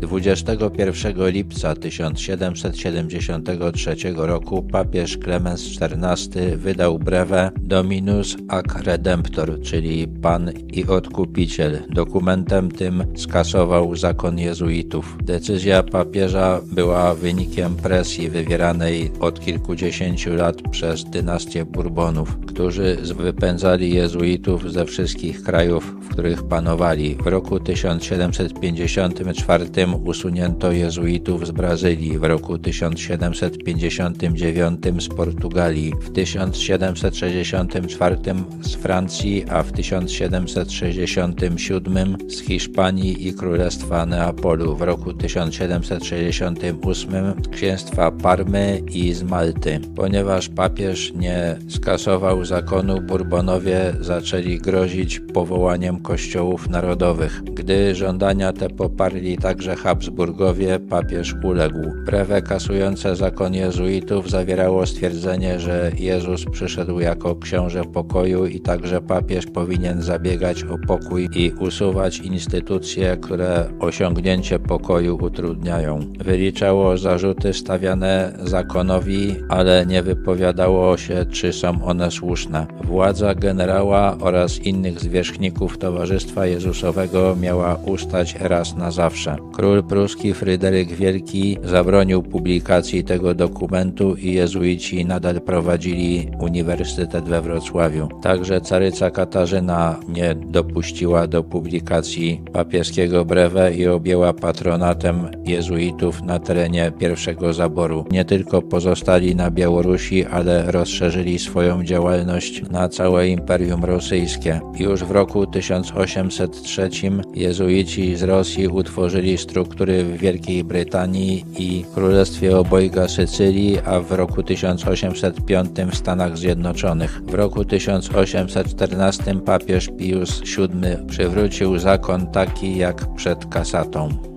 21 lipca 1773 roku papież Klemens XIV wydał brewę Dominus ac Redemptor, czyli Pan i Odkupiciel. Dokumentem tym skasował zakon jezuitów. Decyzja papieża była wynikiem presji wywieranej od kilkudziesięciu lat przez dynastię Bourbonów, którzy wypędzali jezuitów ze wszystkich krajów, w których panowali. W roku 1754 usunięto jezuitów z Brazylii, w roku 1759 z Portugalii, w 1764 z Francji, a w 1767 z Hiszpanii i Królestwa Neapolu, w roku 1768 księstwa Parmy i z Malty. Ponieważ papież nie skasował zakonu, Bourbonowie zaczęli grozić powołaniem kościołów narodowych. Gdy żądania te poparli także Habsburgowie, papież uległ. Brewe kasujące zakon jezuitów zawierało stwierdzenie, że Jezus przyszedł jako książę pokoju i także papież powinien zabiegać o pokój i usuwać instytucje, które osiągnięcie pokoju utrudniają. Wyliczało zarzuty stawiane zakonowi, ale nie wypowiadało się, czy są one słuszne. Władza generała oraz innych zwierzchników Towarzystwa Jezusowego miała ustać raz na zawsze. Król pruski Fryderyk Wielki zabronił publikacji tego dokumentu i jezuici nadal prowadzili uniwersytet we Wrocławiu. Także caryca Katarzyna nie dopuściła do publikacji papieskiego brewe i objęła patronatem jezuitów na terenie pierwszego zaboru. Nie tylko pozostali na Białorusi, ale rozszerzyli swoją działalność na całe Imperium Rosyjskie. Już w roku 1803 jezuici z Rosji utworzyli struktury w Wielkiej Brytanii i Królestwie Obojga Sycylii, a w roku 1805 w Stanach Zjednoczonych. W roku 1814 papież Pius VII przywrócił zakon taki jak przed kasatą.